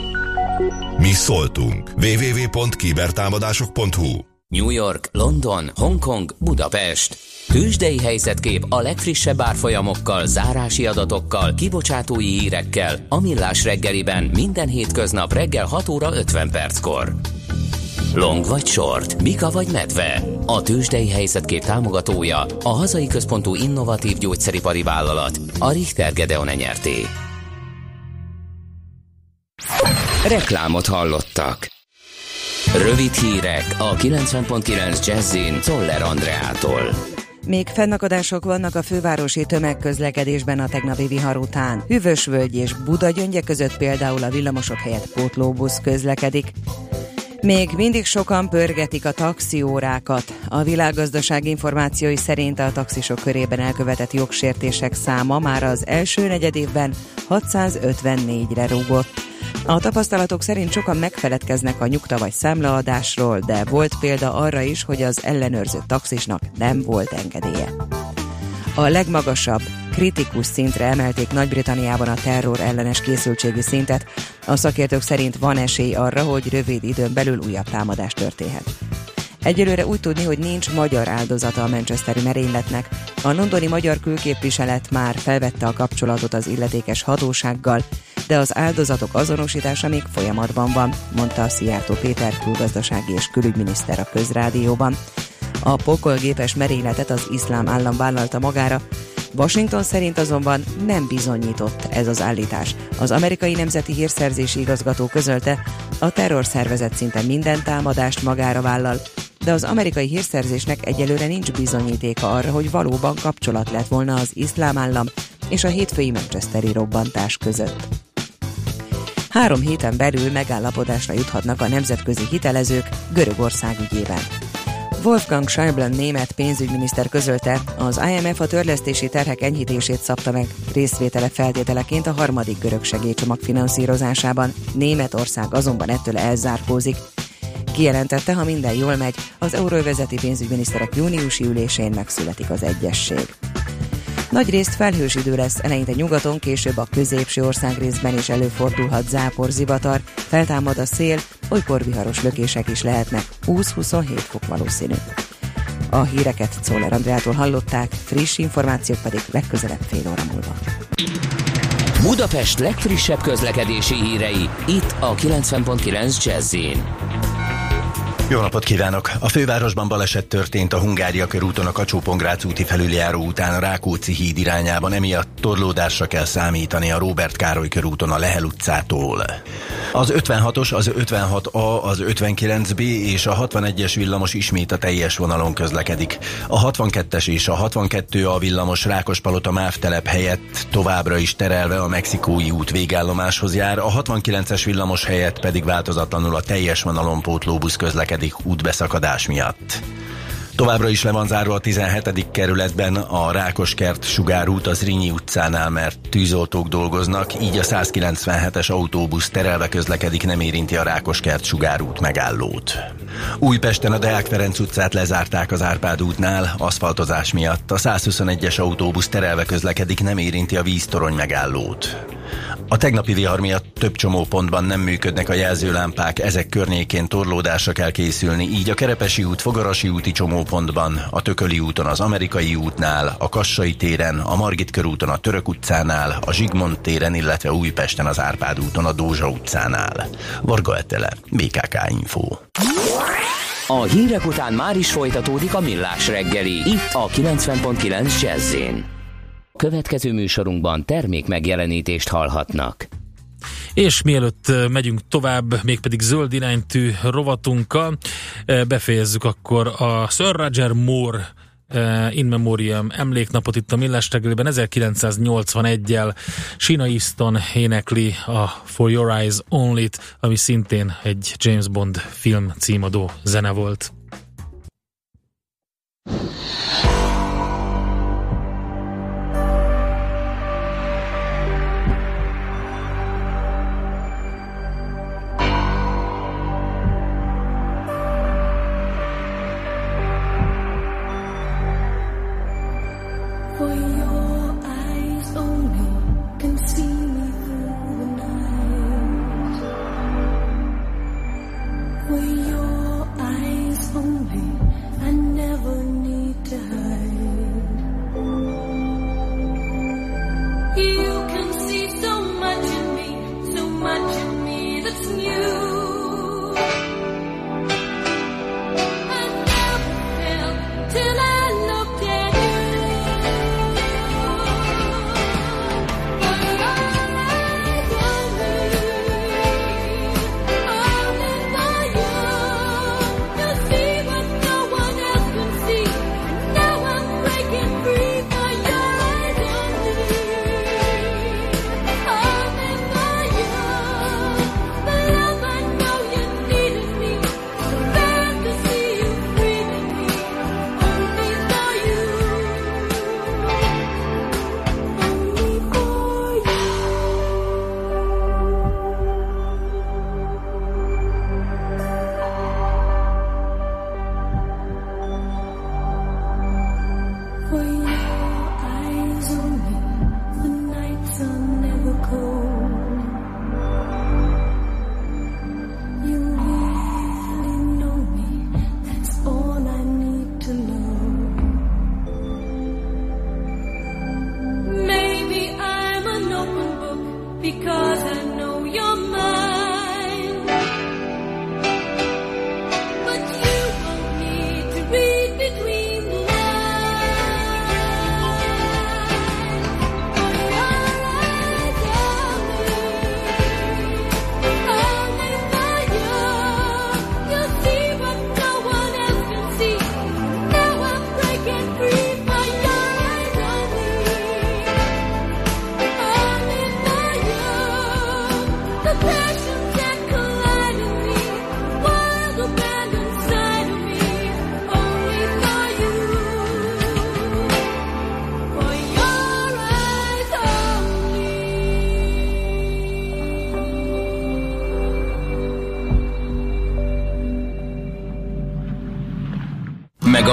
Mi szóltunk. www.kibertámadások.hu New York, London, Hongkong, Budapest. Tőzsdei helyzetkép a legfrissebb árfolyamokkal, zárási adatokkal, kibocsátói hírekkel, a Millás reggeliben minden hétköznap reggel 6 óra 50 perckor. Long vagy short, Mika vagy medve. A tőzsdei helyzetkép támogatója, a hazai központú innovatív gyógyszeripari vállalat, a Richter Gedeon nyerté. Reklámot hallottak. Rövid hírek a 90.9 Jazzin Toller Andreától. Még fennakadások vannak a fővárosi tömegközlekedésben a tegnapi vihar után. Hűvösvölgy és Buda gyöngye között például a villamosok helyett pótlóbusz közlekedik. Még mindig sokan pörgetik a taxiórákat. A világgazdaság információi szerint a taxisok körében elkövetett jogsértések száma már az első negyedévben 654-re rúgott. A tapasztalatok szerint sokan megfeledkeznek a nyugta vagy számlaadásról, de volt példa arra is, hogy az ellenőrző taxisnak nem volt engedélye. A legmagasabb, kritikus szintre emelték Nagy-Britanniában a terror ellenes készültségi szintet. A szakértők szerint van esély arra, hogy rövid időn belül újabb támadás történhet. Egyelőre úgy tudni, hogy nincs magyar áldozata a Manchesteri merényletnek. A londoni magyar külképviselet már felvette a kapcsolatot az illetékes hatósággal, de az áldozatok azonosítása még folyamatban van, mondta Szijjártó Péter külgazdasági és külügyminiszter a közrádióban. A pokolgépes merényletet az iszlám állam vállalta magára, Washington szerint azonban nem bizonyított ez az állítás. Az amerikai nemzeti hírszerzési igazgató közölte, a terrorszervezet szinte minden támadást magára vállal, de az amerikai hírszerzésnek egyelőre nincs bizonyítéka arra, hogy valóban kapcsolat lett volna az iszlám állam és a hétfői Manchesteri robbantás között. Három héten belül megállapodásra juthatnak a nemzetközi hitelezők Görögország ügyében. Wolfgang Schäuble német pénzügyminiszter közölte, az IMF a törlesztési terhek enyhítését szabta meg részvétele feltételeként a harmadik görög segélycsomag finanszírozásában. Németország azonban ettől elzárkózik. Kijelentette, ha minden jól megy, az euróvezeti pénzügyminiszterek júniusi ülésén megszületik az egyesség. Nagy részt felhős idő lesz, eleinte nyugaton, később a középső országrészben is előfordulhat zápor, zivatar, feltámad a szél, olykor viharos lökések is lehetnek, 20-27 fok valószínű. A híreket Czoller Andrától hallották, friss információk pedig legközelebb fél óra múlva. Budapest legfrissebb közlekedési hírei, itt a 90.9 jazz Jó napot kívánok! A fővárosban baleset történt a Hungária körúton a kacsó úti felüljáró után a Rákóczi híd irányában, emiatt torlódásra kell számítani a Róbert Károly körúton a Lehel utcától. Az 56-os, az 56A, az 59B és a 61-es villamos ismét a teljes vonalon közlekedik. A 62-es és a 62A villamos Rákospalota MÁV telep helyett továbbra is terelve a Mexikói út végállomáshoz jár, a 69-es villamos helyett pedig változatlanul a teljes vonalon pótlóbusz közlekedik útbeszakadás miatt. Továbbra is le van zárva a 17. kerületben a Rákoskert sugárút az Rinyi utcánál, mert tűzoltók dolgoznak, így a 197-es autóbusz terelve közlekedik, nem érinti a Rákoskert sugárút megállót. Újpesten a Deák Ferenc utcát lezárták az Árpád útnál, aszfaltozás miatt. A 121-es autóbusz terelve közlekedik, nem érinti a víztorony megállót. A tegnapi vihar miatt több csomópontban nem működnek a jelzőlámpák, ezek környékén torlódásra kell készülni, így a Kerepesi út, Fogarasi úti csomópontban, a Tököli úton az Amerikai útnál, a Kassai téren, a Margit körúton a Török utcánál, a Zsigmond téren, illetve Újpesten az Árpád úton a Dózsa utcánál. Varga Etele, BKK Info. A hírek után már is folytatódik a millás reggeli. Itt a 90.9 jazz Következő műsorunkban termék megjelenítést hallhatnak. És mielőtt megyünk tovább, mégpedig zöld iránytű rovatunkkal, befejezzük akkor a Sir Roger Moore In Memoriam emléknapot itt a Millás reggelében 1981-jel Sina Easton énekli a For Your Eyes Only-t, ami szintén egy James Bond film címadó zene volt.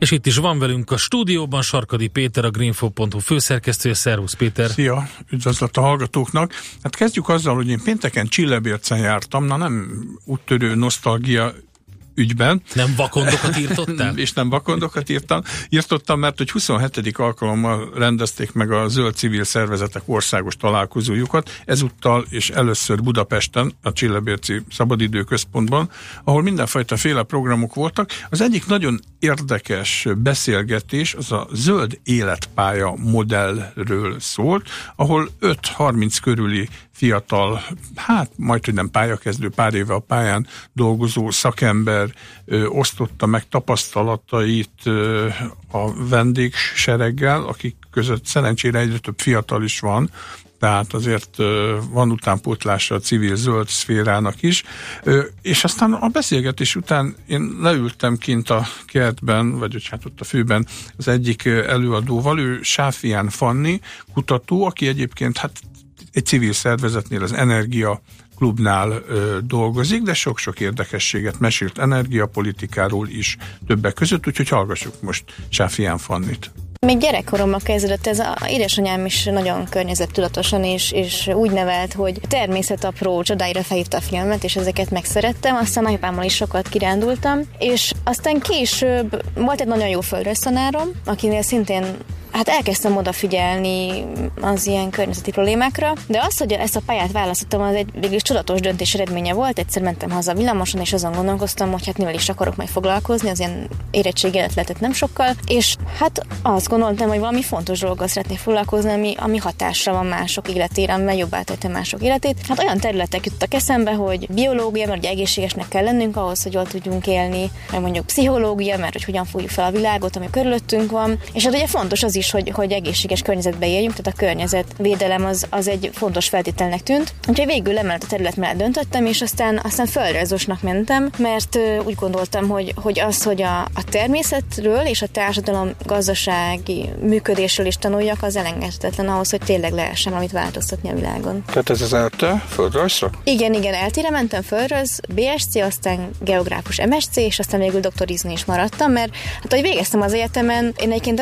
És itt is van velünk a stúdióban Sarkadi Péter, a greenfo.hu főszerkesztője. Szervusz Péter! Szia, üdvözlet a hallgatóknak. Hát kezdjük azzal, hogy én pénteken Csillebércen jártam, na nem úttörő nosztalgia ügyben. Nem vakondokat írtottál? és nem vakondokat írtam. Írtottam, mert hogy 27. alkalommal rendezték meg a zöld civil szervezetek országos találkozójukat, ezúttal és először Budapesten, a Csillebérci Szabadidő Központban, ahol mindenfajta féle programok voltak. Az egyik nagyon érdekes beszélgetés az a zöld életpálya modellről szólt, ahol 5-30 körüli fiatal, hát majd, hogy nem pályakezdő, pár éve a pályán dolgozó szakember ö, osztotta meg tapasztalatait ö, a vendégsereggel, akik között szerencsére egyre több fiatal is van, tehát azért van utánpótlása a civil zöld szférának is, és aztán a beszélgetés után én leültem kint a kertben, vagy hát ott a főben az egyik előadóval, ő Sáfián Fanni, kutató, aki egyébként hát egy civil szervezetnél, az Energia klubnál ö, dolgozik, de sok-sok érdekességet mesélt energiapolitikáról is többek között, úgyhogy hallgassuk most Sáfián Fannit. Még gyerekkoromban kezdődött ez, a édesanyám is nagyon környezettudatosan és, és úgy nevelt, hogy természet apró csodáira felhívta a filmet, és ezeket megszerettem, aztán nagyapámmal is sokat kirándultam, és aztán később volt egy nagyon jó földrajztanárom, akinél szintén Hát elkezdtem odafigyelni az ilyen környezeti problémákra, de az, hogy ezt a pályát választottam, az egy végül csodatos döntés eredménye volt. Egyszer mentem haza villamoson, és azon gondolkoztam, hogy hát mivel is akarok majd foglalkozni, az ilyen érettség előtt lehetett nem sokkal, és hát azt gondoltam, hogy valami fontos dologgal szeretnék foglalkozni, ami, ami hatásra van mások életére, amivel jobbá tette mások életét. Hát olyan területek jutottak eszembe, hogy biológia, mert ugye egészségesnek kell lennünk ahhoz, hogy jól tudjunk élni, meg mondjuk pszichológia, mert hogy hogyan fogjuk fel a világot, ami körülöttünk van. És hát ugye fontos az is, hogy, hogy egészséges környezetbe éljünk, tehát a környezetvédelem az, az egy fontos feltételnek tűnt. Úgyhogy végül emellett a terület mellett döntöttem, és aztán, aztán földrajzosnak mentem, mert úgy gondoltam, hogy, hogy az, hogy a, a természetről és a társadalom gazdasági működésről is tanuljak, az elengedhetetlen ahhoz, hogy tényleg lehessen valamit változtatni a világon. Tehát ez az ELTE földrajzra? Igen, igen, eltére mentem földrajz, BSC, aztán geográfus MSC, és aztán végül doktorizni is maradtam, mert hát, hogy végeztem az egyetemen, én egyébként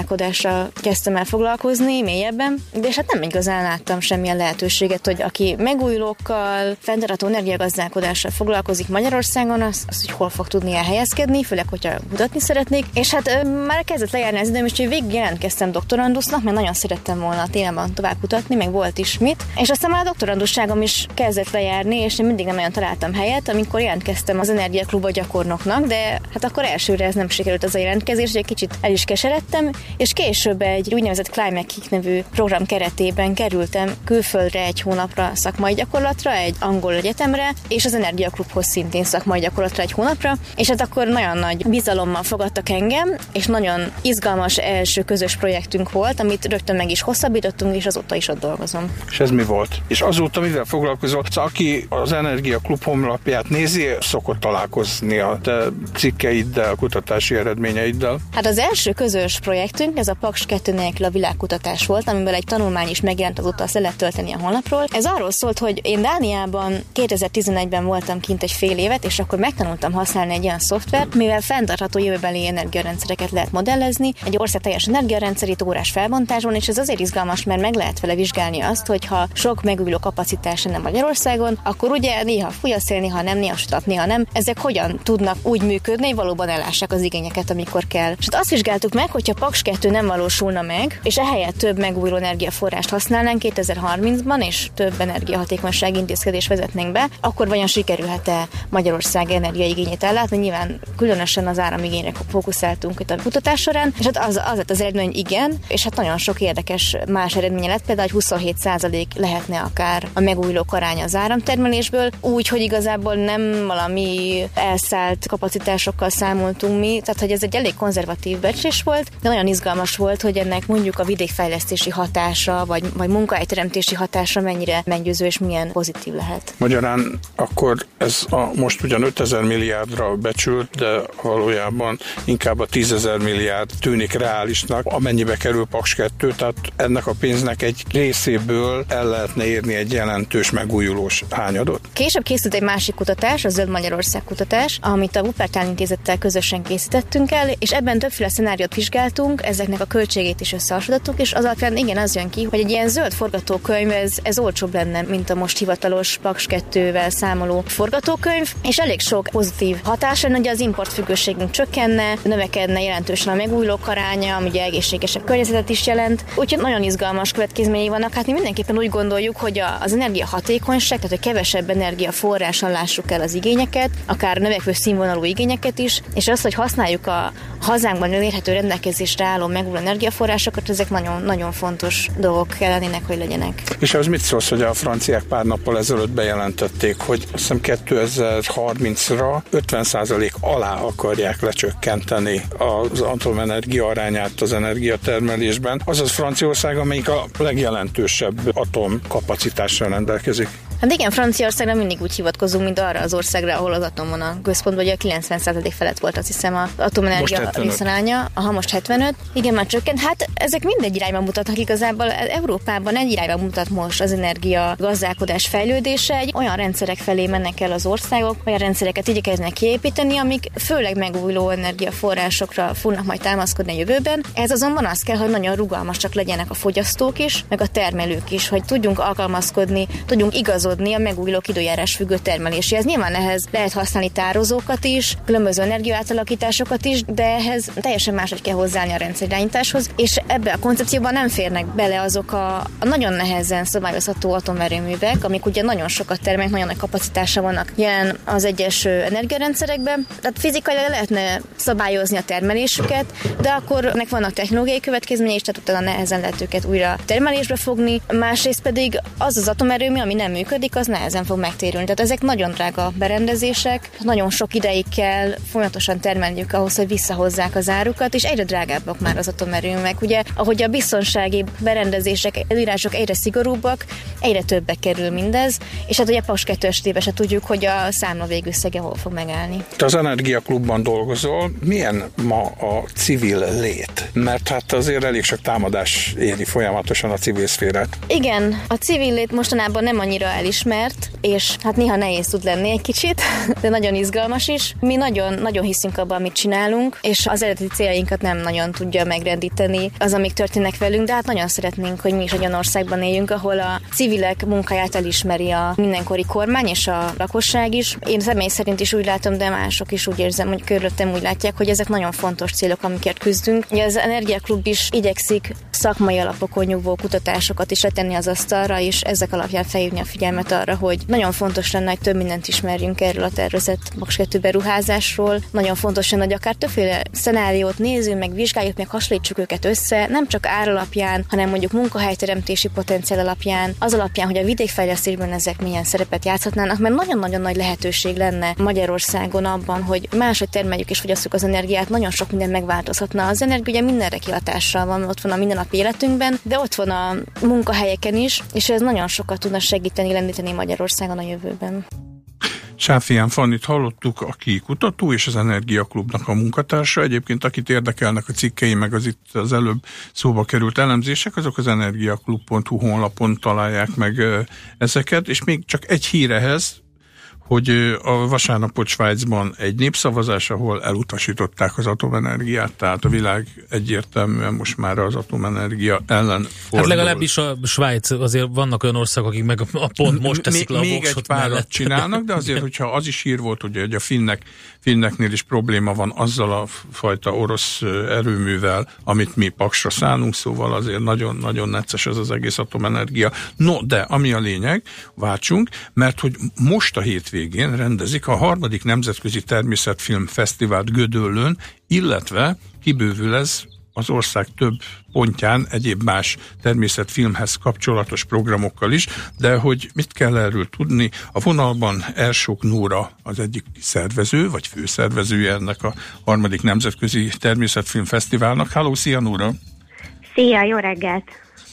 energiagazdálkodással kezdtem el foglalkozni mélyebben, de és hát nem igazán láttam semmilyen lehetőséget, hogy aki megújulókkal, fenntartható energiagazdálkodással foglalkozik Magyarországon, az, az hogy hol fog tudni elhelyezkedni, főleg, hogyha mutatni szeretnék. És hát ö, már kezdett lejárni az időm, és végig jelentkeztem doktorandusznak, mert nagyon szerettem volna a témában tovább kutatni, meg volt is mit. És aztán már a doktorandusságom is kezdett lejárni, és én mindig nem nagyon találtam helyet, amikor jelentkeztem az Energiaklubba gyakornoknak, de hát akkor elsőre ez nem sikerült az a jelentkezés, egy kicsit el is keseredtem, és később egy úgynevezett Climate Kick nevű program keretében kerültem külföldre egy hónapra szakmai gyakorlatra, egy angol egyetemre, és az Energiaklubhoz szintén szakmai gyakorlatra egy hónapra, és hát akkor nagyon nagy bizalommal fogadtak engem, és nagyon izgalmas első közös projektünk volt, amit rögtön meg is hosszabbítottunk, és azóta is ott dolgozom. És ez mi volt? És azóta mivel foglalkozol? Szóval aki az Energia Klub honlapját nézi, szokott találkozni a te cikkeiddel, kutatási eredményeiddel. Hát az első közös projektünk, ez a Paks 2 nélkül a világkutatás volt, amiből egy tanulmány is megjelent, azóta azt le lehet tölteni a honlapról. Ez arról szólt, hogy én Dániában 2011-ben voltam kint egy fél évet, és akkor megtanultam használni egy olyan szoftvert, mivel fenntartható jövőbeli energiarendszereket lehet modellezni, egy ország teljes energiarendszerét órás felbontásban, és ez azért izgalmas, mert meg lehet vele vizsgálni azt, hogy ha sok megújuló kapacitás lenne Magyarországon, akkor ugye néha fúj a szél, néha nem, néha sütat, néha nem. Ezek hogyan tudnak úgy működni, hogy valóban ellássák az igényeket, amikor kell. És hát azt vizsgáltuk meg, hogyha Paks 2 nem valósulna meg, és ehelyett több megújuló energiaforrást használnánk 2030-ban, és több energiahatékonyság intézkedés vezetnénk be, akkor vajon sikerülhet-e Magyarország energiaigényét ellátni? Nyilván különösen az áramigényre fókuszáltunk itt a kutatás során, és hát az, az lett az eredmény, hogy igen, és hát nagyon sok érdekes más eredménye lett, például, hogy 27% lehetne akár a megújulók aránya az áramtermelésből, úgy, hogy igazából nem valami elszállt kapacitásokkal számoltunk mi, tehát hogy ez egy elég konzervatív becslés volt, de nagyon izgalmas volt, hogy ennek mondjuk a vidékfejlesztési hatása, vagy, vagy munkahelyteremtési hatása mennyire meggyőző és milyen pozitív lehet. Magyarán akkor ez a most ugyan 5000 milliárdra becsült, de valójában inkább a 10 ezer milliárd tűnik reálisnak, amennyibe kerül Paks 2, tehát ennek a pénznek egy részéből el lehetne érni egy jelentős megújulós hányadot. Később készült egy másik kutatás, a Zöld Magyarország kutatás, amit a Wuppertal intézettel közösen készítettünk el, és ebben többféle szenáriót vizsgáltunk, ezeknek a költségét is összehasonlítottuk, és az alapján igen, az jön ki, hogy egy ilyen zöld forgatókönyv, ez, ez olcsóbb lenne, mint a most hivatalos Paks 2-vel számoló forgatókönyv, és elég sok pozitív hatás lenne, hogy az importfüggőségünk csökkenne, növekedne jelentősen a megújulók aránya, ami ugye egészségesebb környezetet is jelent. Úgyhogy nagyon izgalmas következményei vannak. Hát mi mindenképpen úgy gondoljuk, hogy a, az energia hatékonyság, tehát hogy kevesebb energiaforrással lássuk el az igényeket, akár növekvő színvonalú igényeket is, és az, hogy használjuk a hazánkban elérhető rendelkezésre álló megújuló energiaforrásokat, ezek nagyon-nagyon fontos dolgok kellenének, hogy legyenek. És az mit szólsz, hogy a franciák pár nappal ezelőtt bejelentették, hogy azt hiszem 2030-ra 50% alá akarják lecsökkenteni az atomenergia arányát az energiatermelésben. Azaz Franciaország, amelyik a legjelentősebb atomkapacitással rendelkezik. Hát igen, Franciaországra mindig úgy hivatkozunk, mint arra az országra, ahol az atom van a központban, ugye a 90% felett volt azt hiszem az atomenergia viszonánya, aha, most 75, igen, már csökkent. Hát ezek mindegy irányba mutatnak igazából. Európában egy irányba mutat most az energia gazdálkodás fejlődése, egy olyan rendszerek felé mennek el az országok, olyan rendszereket igyekeznek kiépíteni, amik főleg megújuló energiaforrásokra fognak majd támaszkodni a jövőben. Ez azonban az kell, hogy nagyon rugalmasak legyenek a fogyasztók is, meg a termelők is, hogy tudjunk alkalmazkodni, tudjunk igazodni a megújulók időjárás függő termeléséhez. Nyilván ehhez lehet használni tározókat is, különböző energiaátalakításokat is, de ehhez teljesen máshogy kell hozzáállni a rendszerirányításhoz, és ebbe a koncepcióban nem férnek bele azok a, a nagyon nehezen szabályozható atomerőművek, amik ugye nagyon sokat termelnek, nagyon nagy kapacitása vannak jelen az egyes energiarendszerekben. Tehát fizikailag lehetne szabályozni a termelésüket, de akkor ennek vannak technológiai következményei, és tehát utána nehezen lehet őket újra termelésbe fogni. Másrészt pedig az az atomerőmű, ami nem működik, az nehezen fog megtérülni. Tehát ezek nagyon drága berendezések, nagyon sok ideig kell folyamatosan termelniük ahhoz, hogy visszahozzák az árukat, és egyre drágábbak már az atomerőművek. Ugye, ahogy a biztonsági berendezések, előírások egyre szigorúbbak, egyre többbe kerül mindez, és hát ugye Paks 2 esetében se tudjuk, hogy a számla végösszege hol fog megállni. Te az Energiaklubban dolgozol, milyen ma a civil lét? Mert hát azért elég sok támadás éri folyamatosan a civil szférát. Igen, a civil lét mostanában nem annyira elismert, és hát néha nehéz tud lenni egy kicsit, de nagyon izgalmas is. Mi nagyon, nagyon hiszünk abban, amit csinálunk, és az eredeti céljainkat nem nagyon tudja megrendíteni az, amik történnek velünk, de hát nagyon szeretnénk, hogy mi is olyan országban éljünk, ahol a civilek munkáját elismeri a mindenkori kormány és a lakosság is. Én személy szerint is úgy látom, de mások is úgy érzem, hogy körülöttem úgy látják, hogy ezek nagyon fontos célok, amiket küzdünk. Ugye az Energiaklub is igyekszik szakmai alapokon nyugvó kutatásokat is letenni az asztalra, és ezek alapján felhívni a figyelmet arra, hogy nagyon fontos lenne, hogy több mindent ismerjünk erről a tervezett Box 2 beruházásról. Nagyon fontos lenne, hogy akár többféle szenáriót nézzünk, meg vizsgáljuk, meg hasonlítsuk őket össze, nem csak ár alapján, hanem mondjuk munkahelyteremtési potenciál alapján, az alapján, hogy a vidékfejlesztésben ezek milyen szerepet játszhatnának, mert nagyon-nagyon nagy lehetőség lenne Magyarországon abban, hogy máshogy termeljük és fogyasszuk az energiát, nagyon sok minden megváltozhatna. Az energia ugye mindenre kihatással van, ott van a mindennapi életünkben, de ott van a munkahelyeken is, és ez nagyon sokat tudna segíteni, lendíteni Magyarországon a jövőben. Sáfián Fannit hallottuk, aki kutató és az Energiaklubnak a munkatársa. Egyébként akit érdekelnek a cikkei, meg az itt az előbb szóba került elemzések, azok az energiaklub.hu honlapon találják meg ezeket, és még csak egy hírehez, hogy a vasárnapot Svájcban egy népszavazás, ahol elutasították az atomenergiát, tehát a világ egyértelműen most már az atomenergia ellen fordul. Hát legalábbis a Svájc, azért vannak olyan országok, akik meg a pont most teszik le a Még egy párat mellett. csinálnak, de azért, hogyha az is hír volt, ugye, hogy a finnek, finneknél is probléma van azzal a fajta orosz erőművel, amit mi paksra szánunk, szóval azért nagyon-nagyon necces ez az egész atomenergia. No, de ami a lényeg, váltsunk, mert hogy most a hétvégén rendezik a harmadik nemzetközi természetfilm fesztivált Gödöllőn, illetve kibővül ez az ország több pontján egyéb más természetfilmhez kapcsolatos programokkal is, de hogy mit kell erről tudni? A vonalban Elsok Nóra az egyik szervező, vagy főszervezője ennek a harmadik nemzetközi természetfilm fesztiválnak. Háló, szia Nóra! Szia, jó reggelt!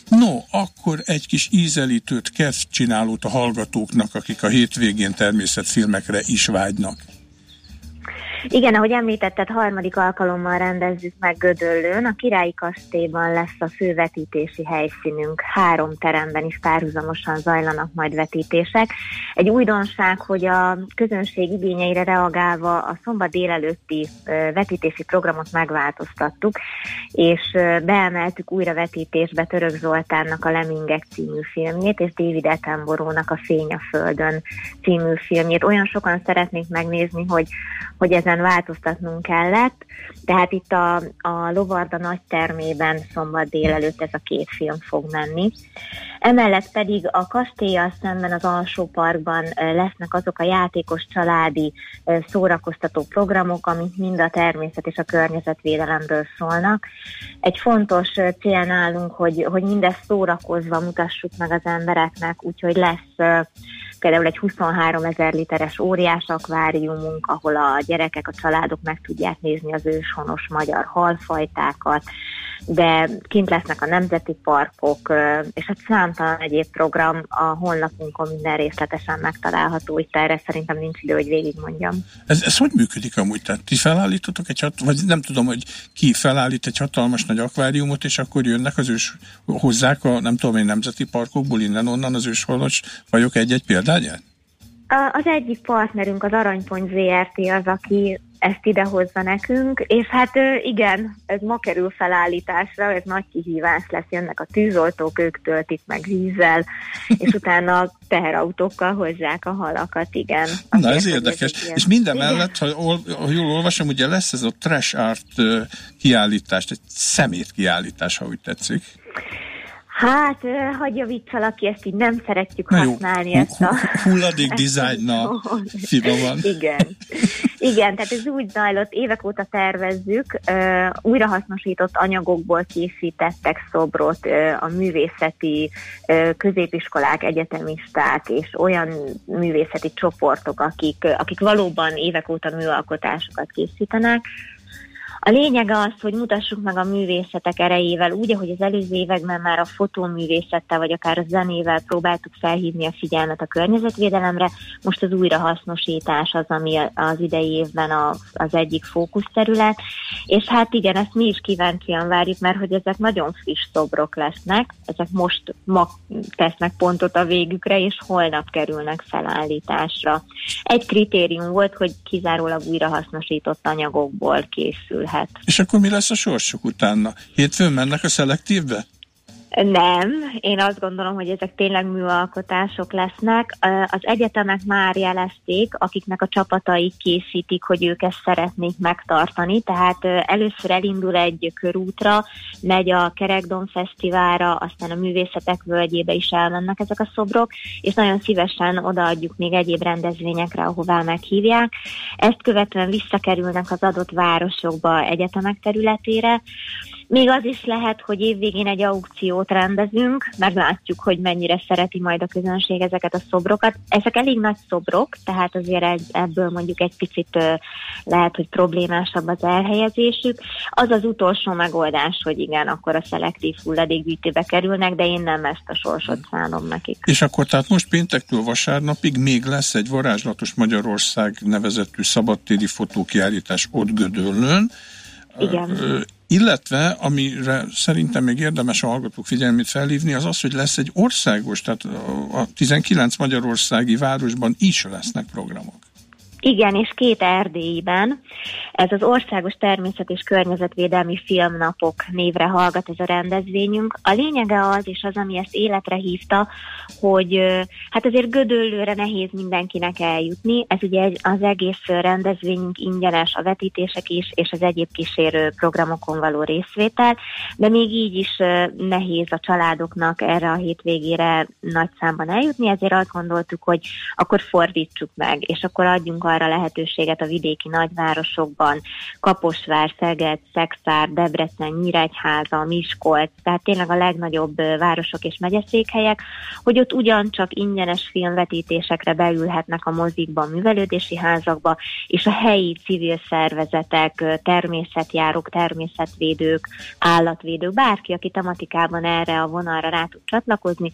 No, akkor egy kis ízelítőt csinálót a hallgatóknak, akik a hétvégén természetfilmekre is vágynak. Igen, ahogy említetted, harmadik alkalommal rendezzük meg Gödöllőn. A Királyi Kastélyban lesz a fővetítési helyszínünk. Három teremben is párhuzamosan zajlanak majd vetítések. Egy újdonság, hogy a közönség igényeire reagálva a szombat délelőtti vetítési programot megváltoztattuk, és beemeltük újra vetítésbe Török Zoltánnak a Lemingek című filmjét, és David Attenborough-nak a Fény a Földön című filmjét. Olyan sokan szeretnék megnézni, hogy, hogy ezen változtatnunk kellett, tehát itt a, a Lovarda nagy termében szombat délelőtt ez a két film fog menni. Emellett pedig a kastélyjal szemben az alsó parkban lesznek azok a játékos családi szórakoztató programok, amik mind a természet és a környezetvédelemről szólnak. Egy fontos cél nálunk, hogy, hogy mindezt szórakozva mutassuk meg az embereknek, úgyhogy lesz például egy 23 ezer literes óriás akváriumunk, ahol a gyerekek, a családok meg tudják nézni az őshonos magyar halfajtákat, de kint lesznek a nemzeti parkok, és egy számtalan egyéb program a honlapunkon minden részletesen megtalálható, itt erre szerintem nincs idő, hogy végigmondjam. Ez, ez hogy működik amúgy? Tehát ti felállítotok egy, hat- vagy nem tudom, hogy ki felállít egy hatalmas nagy akváriumot, és akkor jönnek az ős, hozzák a nem tudom én nemzeti parkokból innen-onnan az őshonos fajok egy-egy példányát? A- Az egyik partnerünk, az Aranypont ZRT az, aki ezt idehozza nekünk, és hát igen, ez ma kerül felállításra, ez nagy kihívás lesz, jönnek a tűzoltók, ők töltik meg vízzel, és utána teherautókkal hozzák a halakat, igen. Na, ez érdekes. És minden mellett, ha, ol, ha jól olvasom, ugye lesz ez a trash art kiállítás, egy szemét kiállítás, ha úgy tetszik. Hát, ö, hagyj javítsalak ki, ezt így nem szeretjük Na jó, használni, hu- ezt a... hu- hulladék dizájnnal finoman. Igen. Igen, tehát ez úgy zajlott, évek óta tervezzük, ö, újrahasznosított anyagokból készítettek szobrot ö, a művészeti ö, középiskolák, egyetemisták és olyan művészeti csoportok, akik, akik valóban évek óta műalkotásokat készítenek, a lényeg az, hogy mutassuk meg a művészetek erejével, úgy, ahogy az előző években már a fotóművészettel, vagy akár a zenével próbáltuk felhívni a figyelmet a környezetvédelemre, most az újrahasznosítás az, ami az idei évben a, az egyik fókuszterület, és hát igen, ezt mi is kíváncsian várjuk, mert hogy ezek nagyon friss szobrok lesznek, ezek most ma tesznek pontot a végükre, és holnap kerülnek felállításra. Egy kritérium volt, hogy kizárólag újrahasznosított anyagokból készülhet. És akkor mi lesz a sorsuk utána? Hétfőn mennek a szelektívbe? Nem, én azt gondolom, hogy ezek tényleg műalkotások lesznek. Az egyetemek már jelezték, akiknek a csapatai készítik, hogy ők ezt szeretnék megtartani, tehát először elindul egy körútra, megy a Kerekdom Fesztiválra, aztán a Művészetek Völgyébe is elmennek ezek a szobrok, és nagyon szívesen odaadjuk még egyéb rendezvényekre, ahová meghívják. Ezt követően visszakerülnek az adott városokba, egyetemek területére, még az is lehet, hogy évvégén egy aukciót rendezünk, meglátjuk, hogy mennyire szereti majd a közönség ezeket a szobrokat. Ezek elég nagy szobrok, tehát azért ebből mondjuk egy picit lehet, hogy problémásabb az elhelyezésük. Az az utolsó megoldás, hogy igen, akkor a szelektív hulladékgyűjtőbe kerülnek, de én nem ezt a sorsot szánom nekik. És akkor tehát most péntektől vasárnapig még lesz egy varázslatos Magyarország nevezetű szabadtéri fotókiállítás ott Gödöllőn, Igen. Illetve, amire szerintem még érdemes a hallgatók figyelmét felhívni, az az, hogy lesz egy országos, tehát a 19 magyarországi városban is lesznek programok. Igen, és két Erdélyben. Ez az Országos Természet és Környezetvédelmi Filmnapok névre hallgat ez a rendezvényünk. A lényege az, és az, ami ezt életre hívta, hogy hát azért Gödöllőre nehéz mindenkinek eljutni. Ez ugye az egész rendezvényünk ingyenes, a vetítések is, és az egyéb kísérő programokon való részvétel, de még így is nehéz a családoknak erre a hétvégére nagy számban eljutni, ezért azt gondoltuk, hogy akkor fordítsuk meg, és akkor adjunk arra lehetőséget a vidéki nagyvárosokban, Kaposvár, Szeged, Szexár, Debrecen, Nyíregyháza, Miskolc, tehát tényleg a legnagyobb városok és megyeszékhelyek, hogy ott ugyancsak ingyenes filmvetítésekre beülhetnek a mozikba, művelődési házakba, és a helyi civil szervezetek, természetjárók, természetvédők, állatvédők, bárki, aki tematikában erre a vonalra rá tud csatlakozni,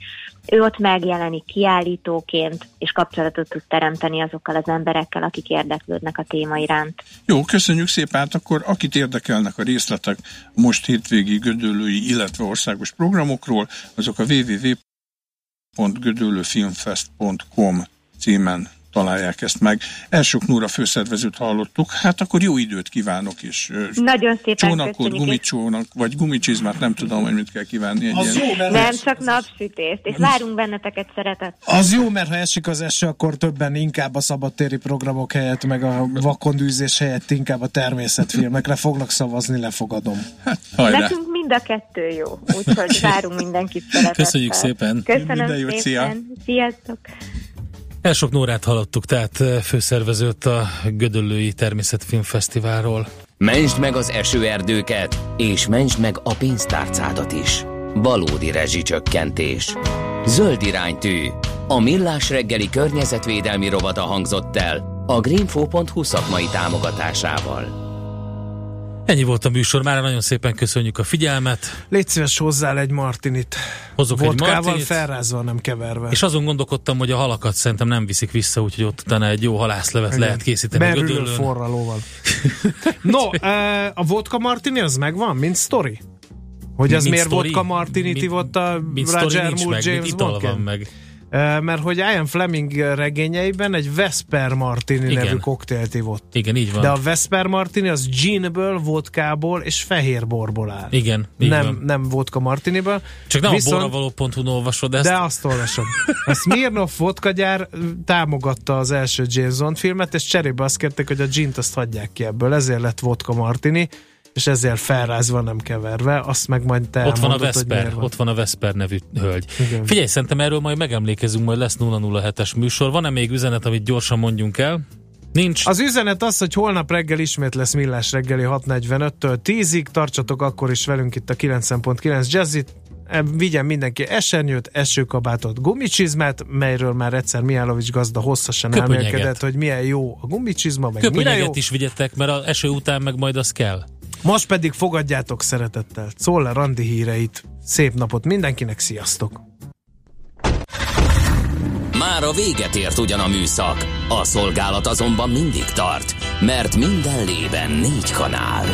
ő ott megjelenik kiállítóként, és kapcsolatot tud teremteni azokkal az emberekkel, akik érdeklődnek a téma iránt. Jó, köszönjük szépen. Hát akkor akit érdekelnek a részletek most hétvégi gödöllői, illetve országos programokról, azok a www.gödöllőfilmfest.com címen találják ezt meg. Elsők Nóra főszervezőt hallottuk, hát akkor jó időt kívánok, és Nagyon szépen csónakot, gumicsónak, vagy gumicsizmát, nem tudom, hogy mit kell kívánni. Egy Az ilyen. jó, mert Nem csak napsütést, és várunk benneteket szeretettel. Az jó, mert ha esik az eső, akkor többen inkább a szabadtéri programok helyett, meg a vakondűzés helyett inkább a természetfilmekre fognak szavazni, lefogadom. Hajrá. Nekünk mind a kettő jó, úgyhogy várunk mindenkit szeretettel. Köszönjük szépen. Köszönöm Minden jót, szépen. Sziasztok. Elsok Nórát hallottuk, tehát eh, főszervezőt a Gödöllői Természetfilmfesztiválról. Mentsd meg az esőerdőket, és mentsd meg a pénztárcádat is. Valódi rezsicsökkentés. Zöld iránytű. A Millás reggeli környezetvédelmi rovata hangzott el a greenfo.hu szakmai támogatásával. Ennyi volt a műsor, már nagyon szépen köszönjük a figyelmet. Légy szíves hozzá egy martinit. Hozok egy Vodkával martinit. felrázva, nem keverve. És azon gondolkodtam, hogy a halakat szerintem nem viszik vissza, úgyhogy ott utána egy jó halászlevet Igen. lehet készíteni Berülő forralóval. no, a vodka martini az megvan, mint sztori? Hogy az Mint miért sztori? vodka martinit ivott a mint Roger Moore meg, James mint Bond? van meg. Mert hogy Ian Fleming regényeiben egy Vesper Martini Igen. nevű koktélt ivott. Igen, így van. De a Vesper Martini az ginből, vodkából és fehér borból áll. Igen, így nem, van. nem vodka martiniből. Csak nem Viszont- a borravaló.hu-n olvasod ezt. De azt olvasom. A Smirnoff vodka gyár támogatta az első James Bond filmet, és cserébe azt kérték, hogy a gint azt hagyják ki ebből. Ezért lett vodka martini, és ezért felrázva, nem keverve. Azt meg majd te Ott van a Vesper, van. ott van a Vesper nevű hölgy. Igen. Figyelj, szerintem erről majd megemlékezünk, majd lesz 007-es műsor. Van-e még üzenet, amit gyorsan mondjunk el? Nincs. Az üzenet az, hogy holnap reggel ismét lesz Millás reggeli 6.45-től 10-ig, tartsatok akkor is velünk itt a 90.9 Jazzit, E, vigyen mindenki esernyőt, esőkabátot, gumicsizmát, melyről már egyszer Mihálovics gazda hosszasan elmélkedett, hogy milyen jó a gumicsizma, meg mire jó. Is vigyetek, mert az eső után meg majd az kell. Most pedig fogadjátok szeretettel Czoller Andi híreit. Szép napot mindenkinek, sziasztok! Már a véget ért ugyan a műszak, a szolgálat azonban mindig tart, mert minden lében négy kanál.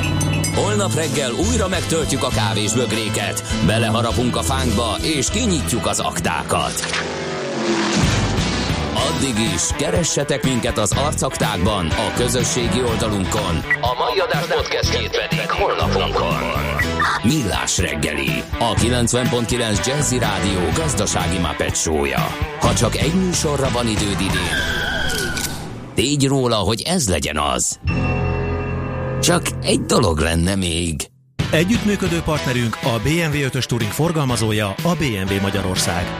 Holnap reggel újra megtöltjük a kávés bögréket, beleharapunk a fánkba és kinyitjuk az aktákat. Addig is, keressetek minket az arcaktákban, a közösségi oldalunkon. A mai adás podcastjét pedig holnapunkon. Millás reggeli, a 90.9 Jazzy Rádió gazdasági Muppet show-ja. Ha csak egy műsorra van időd idén, tégy róla, hogy ez legyen az. Csak egy dolog lenne még. Együttműködő partnerünk a BMW 5-ös Touring forgalmazója a BMW Magyarország.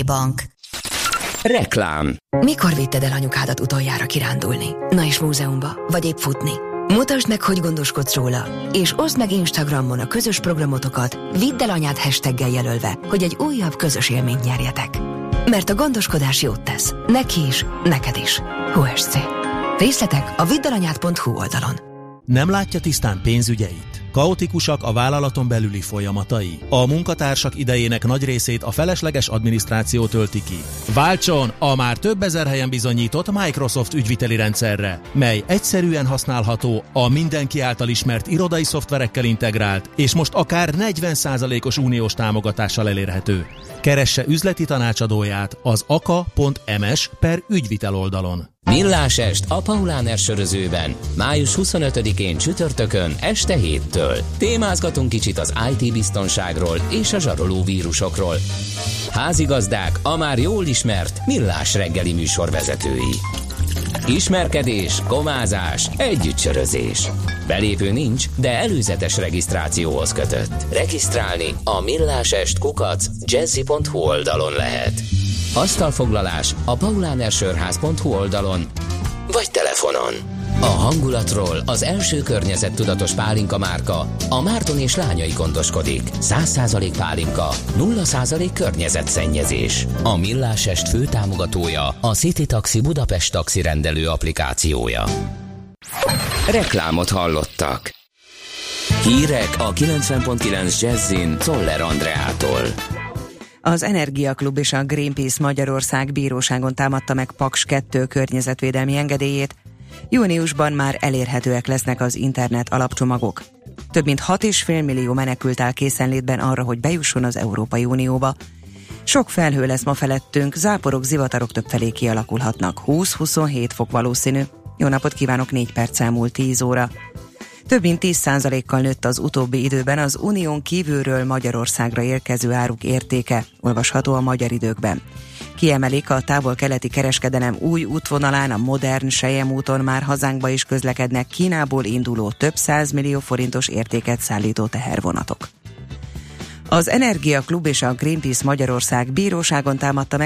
Bank. Reklám Mikor vitted el anyukádat utoljára kirándulni? Na és múzeumba, vagy épp futni? Mutasd meg, hogy gondoskodsz róla, és oszd meg Instagramon a közös programotokat, vidd el anyád hashtaggel jelölve, hogy egy újabb közös élményt nyerjetek. Mert a gondoskodás jót tesz. Neki is, neked is. HSC. Részletek a viddalanyád.hu oldalon. Nem látja tisztán pénzügyeit? Kaotikusak a vállalaton belüli folyamatai. A munkatársak idejének nagy részét a felesleges adminisztráció tölti ki. Váltson a már több ezer helyen bizonyított Microsoft ügyviteli rendszerre, mely egyszerűen használható, a mindenki által ismert irodai szoftverekkel integrált, és most akár 40%-os uniós támogatással elérhető. Keresse üzleti tanácsadóját az aka.ms per ügyvitel oldalon. Millás est a Paulán sörözőben. Május 25-én csütörtökön este héttől. Témázgatunk kicsit az IT biztonságról és a zsaroló vírusokról. Házigazdák a már jól ismert Millás reggeli műsorvezetői. Ismerkedés, komázás, együttsörözés. Belépő nincs, de előzetes regisztrációhoz kötött. Regisztrálni a millásest kukac jazzy.hu oldalon lehet. Asztalfoglalás a paulánersörház.hu oldalon vagy telefonon. A hangulatról az első környezettudatos pálinka márka, a Márton és lányai gondoskodik. 100% pálinka, 0% környezetszennyezés. A Millásest főtámogatója a City Taxi Budapest taxi rendelő applikációja. Reklámot hallottak. Hírek a 90.9 Jazzin Toller Andreától. Az Energiaklub és a Greenpeace Magyarország bíróságon támadta meg Paks 2 környezetvédelmi engedélyét. Júniusban már elérhetőek lesznek az internet alapcsomagok. Több mint 6,5 millió menekült áll készenlétben arra, hogy bejusson az Európai Unióba. Sok felhő lesz ma felettünk, záporok, zivatarok többfelé kialakulhatnak. 20-27 fok valószínű. Jó napot kívánok, 4 perc elmúlt 10 óra. Több mint 10%-kal nőtt az utóbbi időben az unión kívülről Magyarországra érkező áruk értéke, olvasható a magyar időkben. Kiemelik a távol-keleti kereskedelem új útvonalán, a modern Sejem úton már hazánkba is közlekednek Kínából induló több millió forintos értéket szállító tehervonatok. Az Energia Klub és a Greenpeace Magyarország bíróságon támadta meg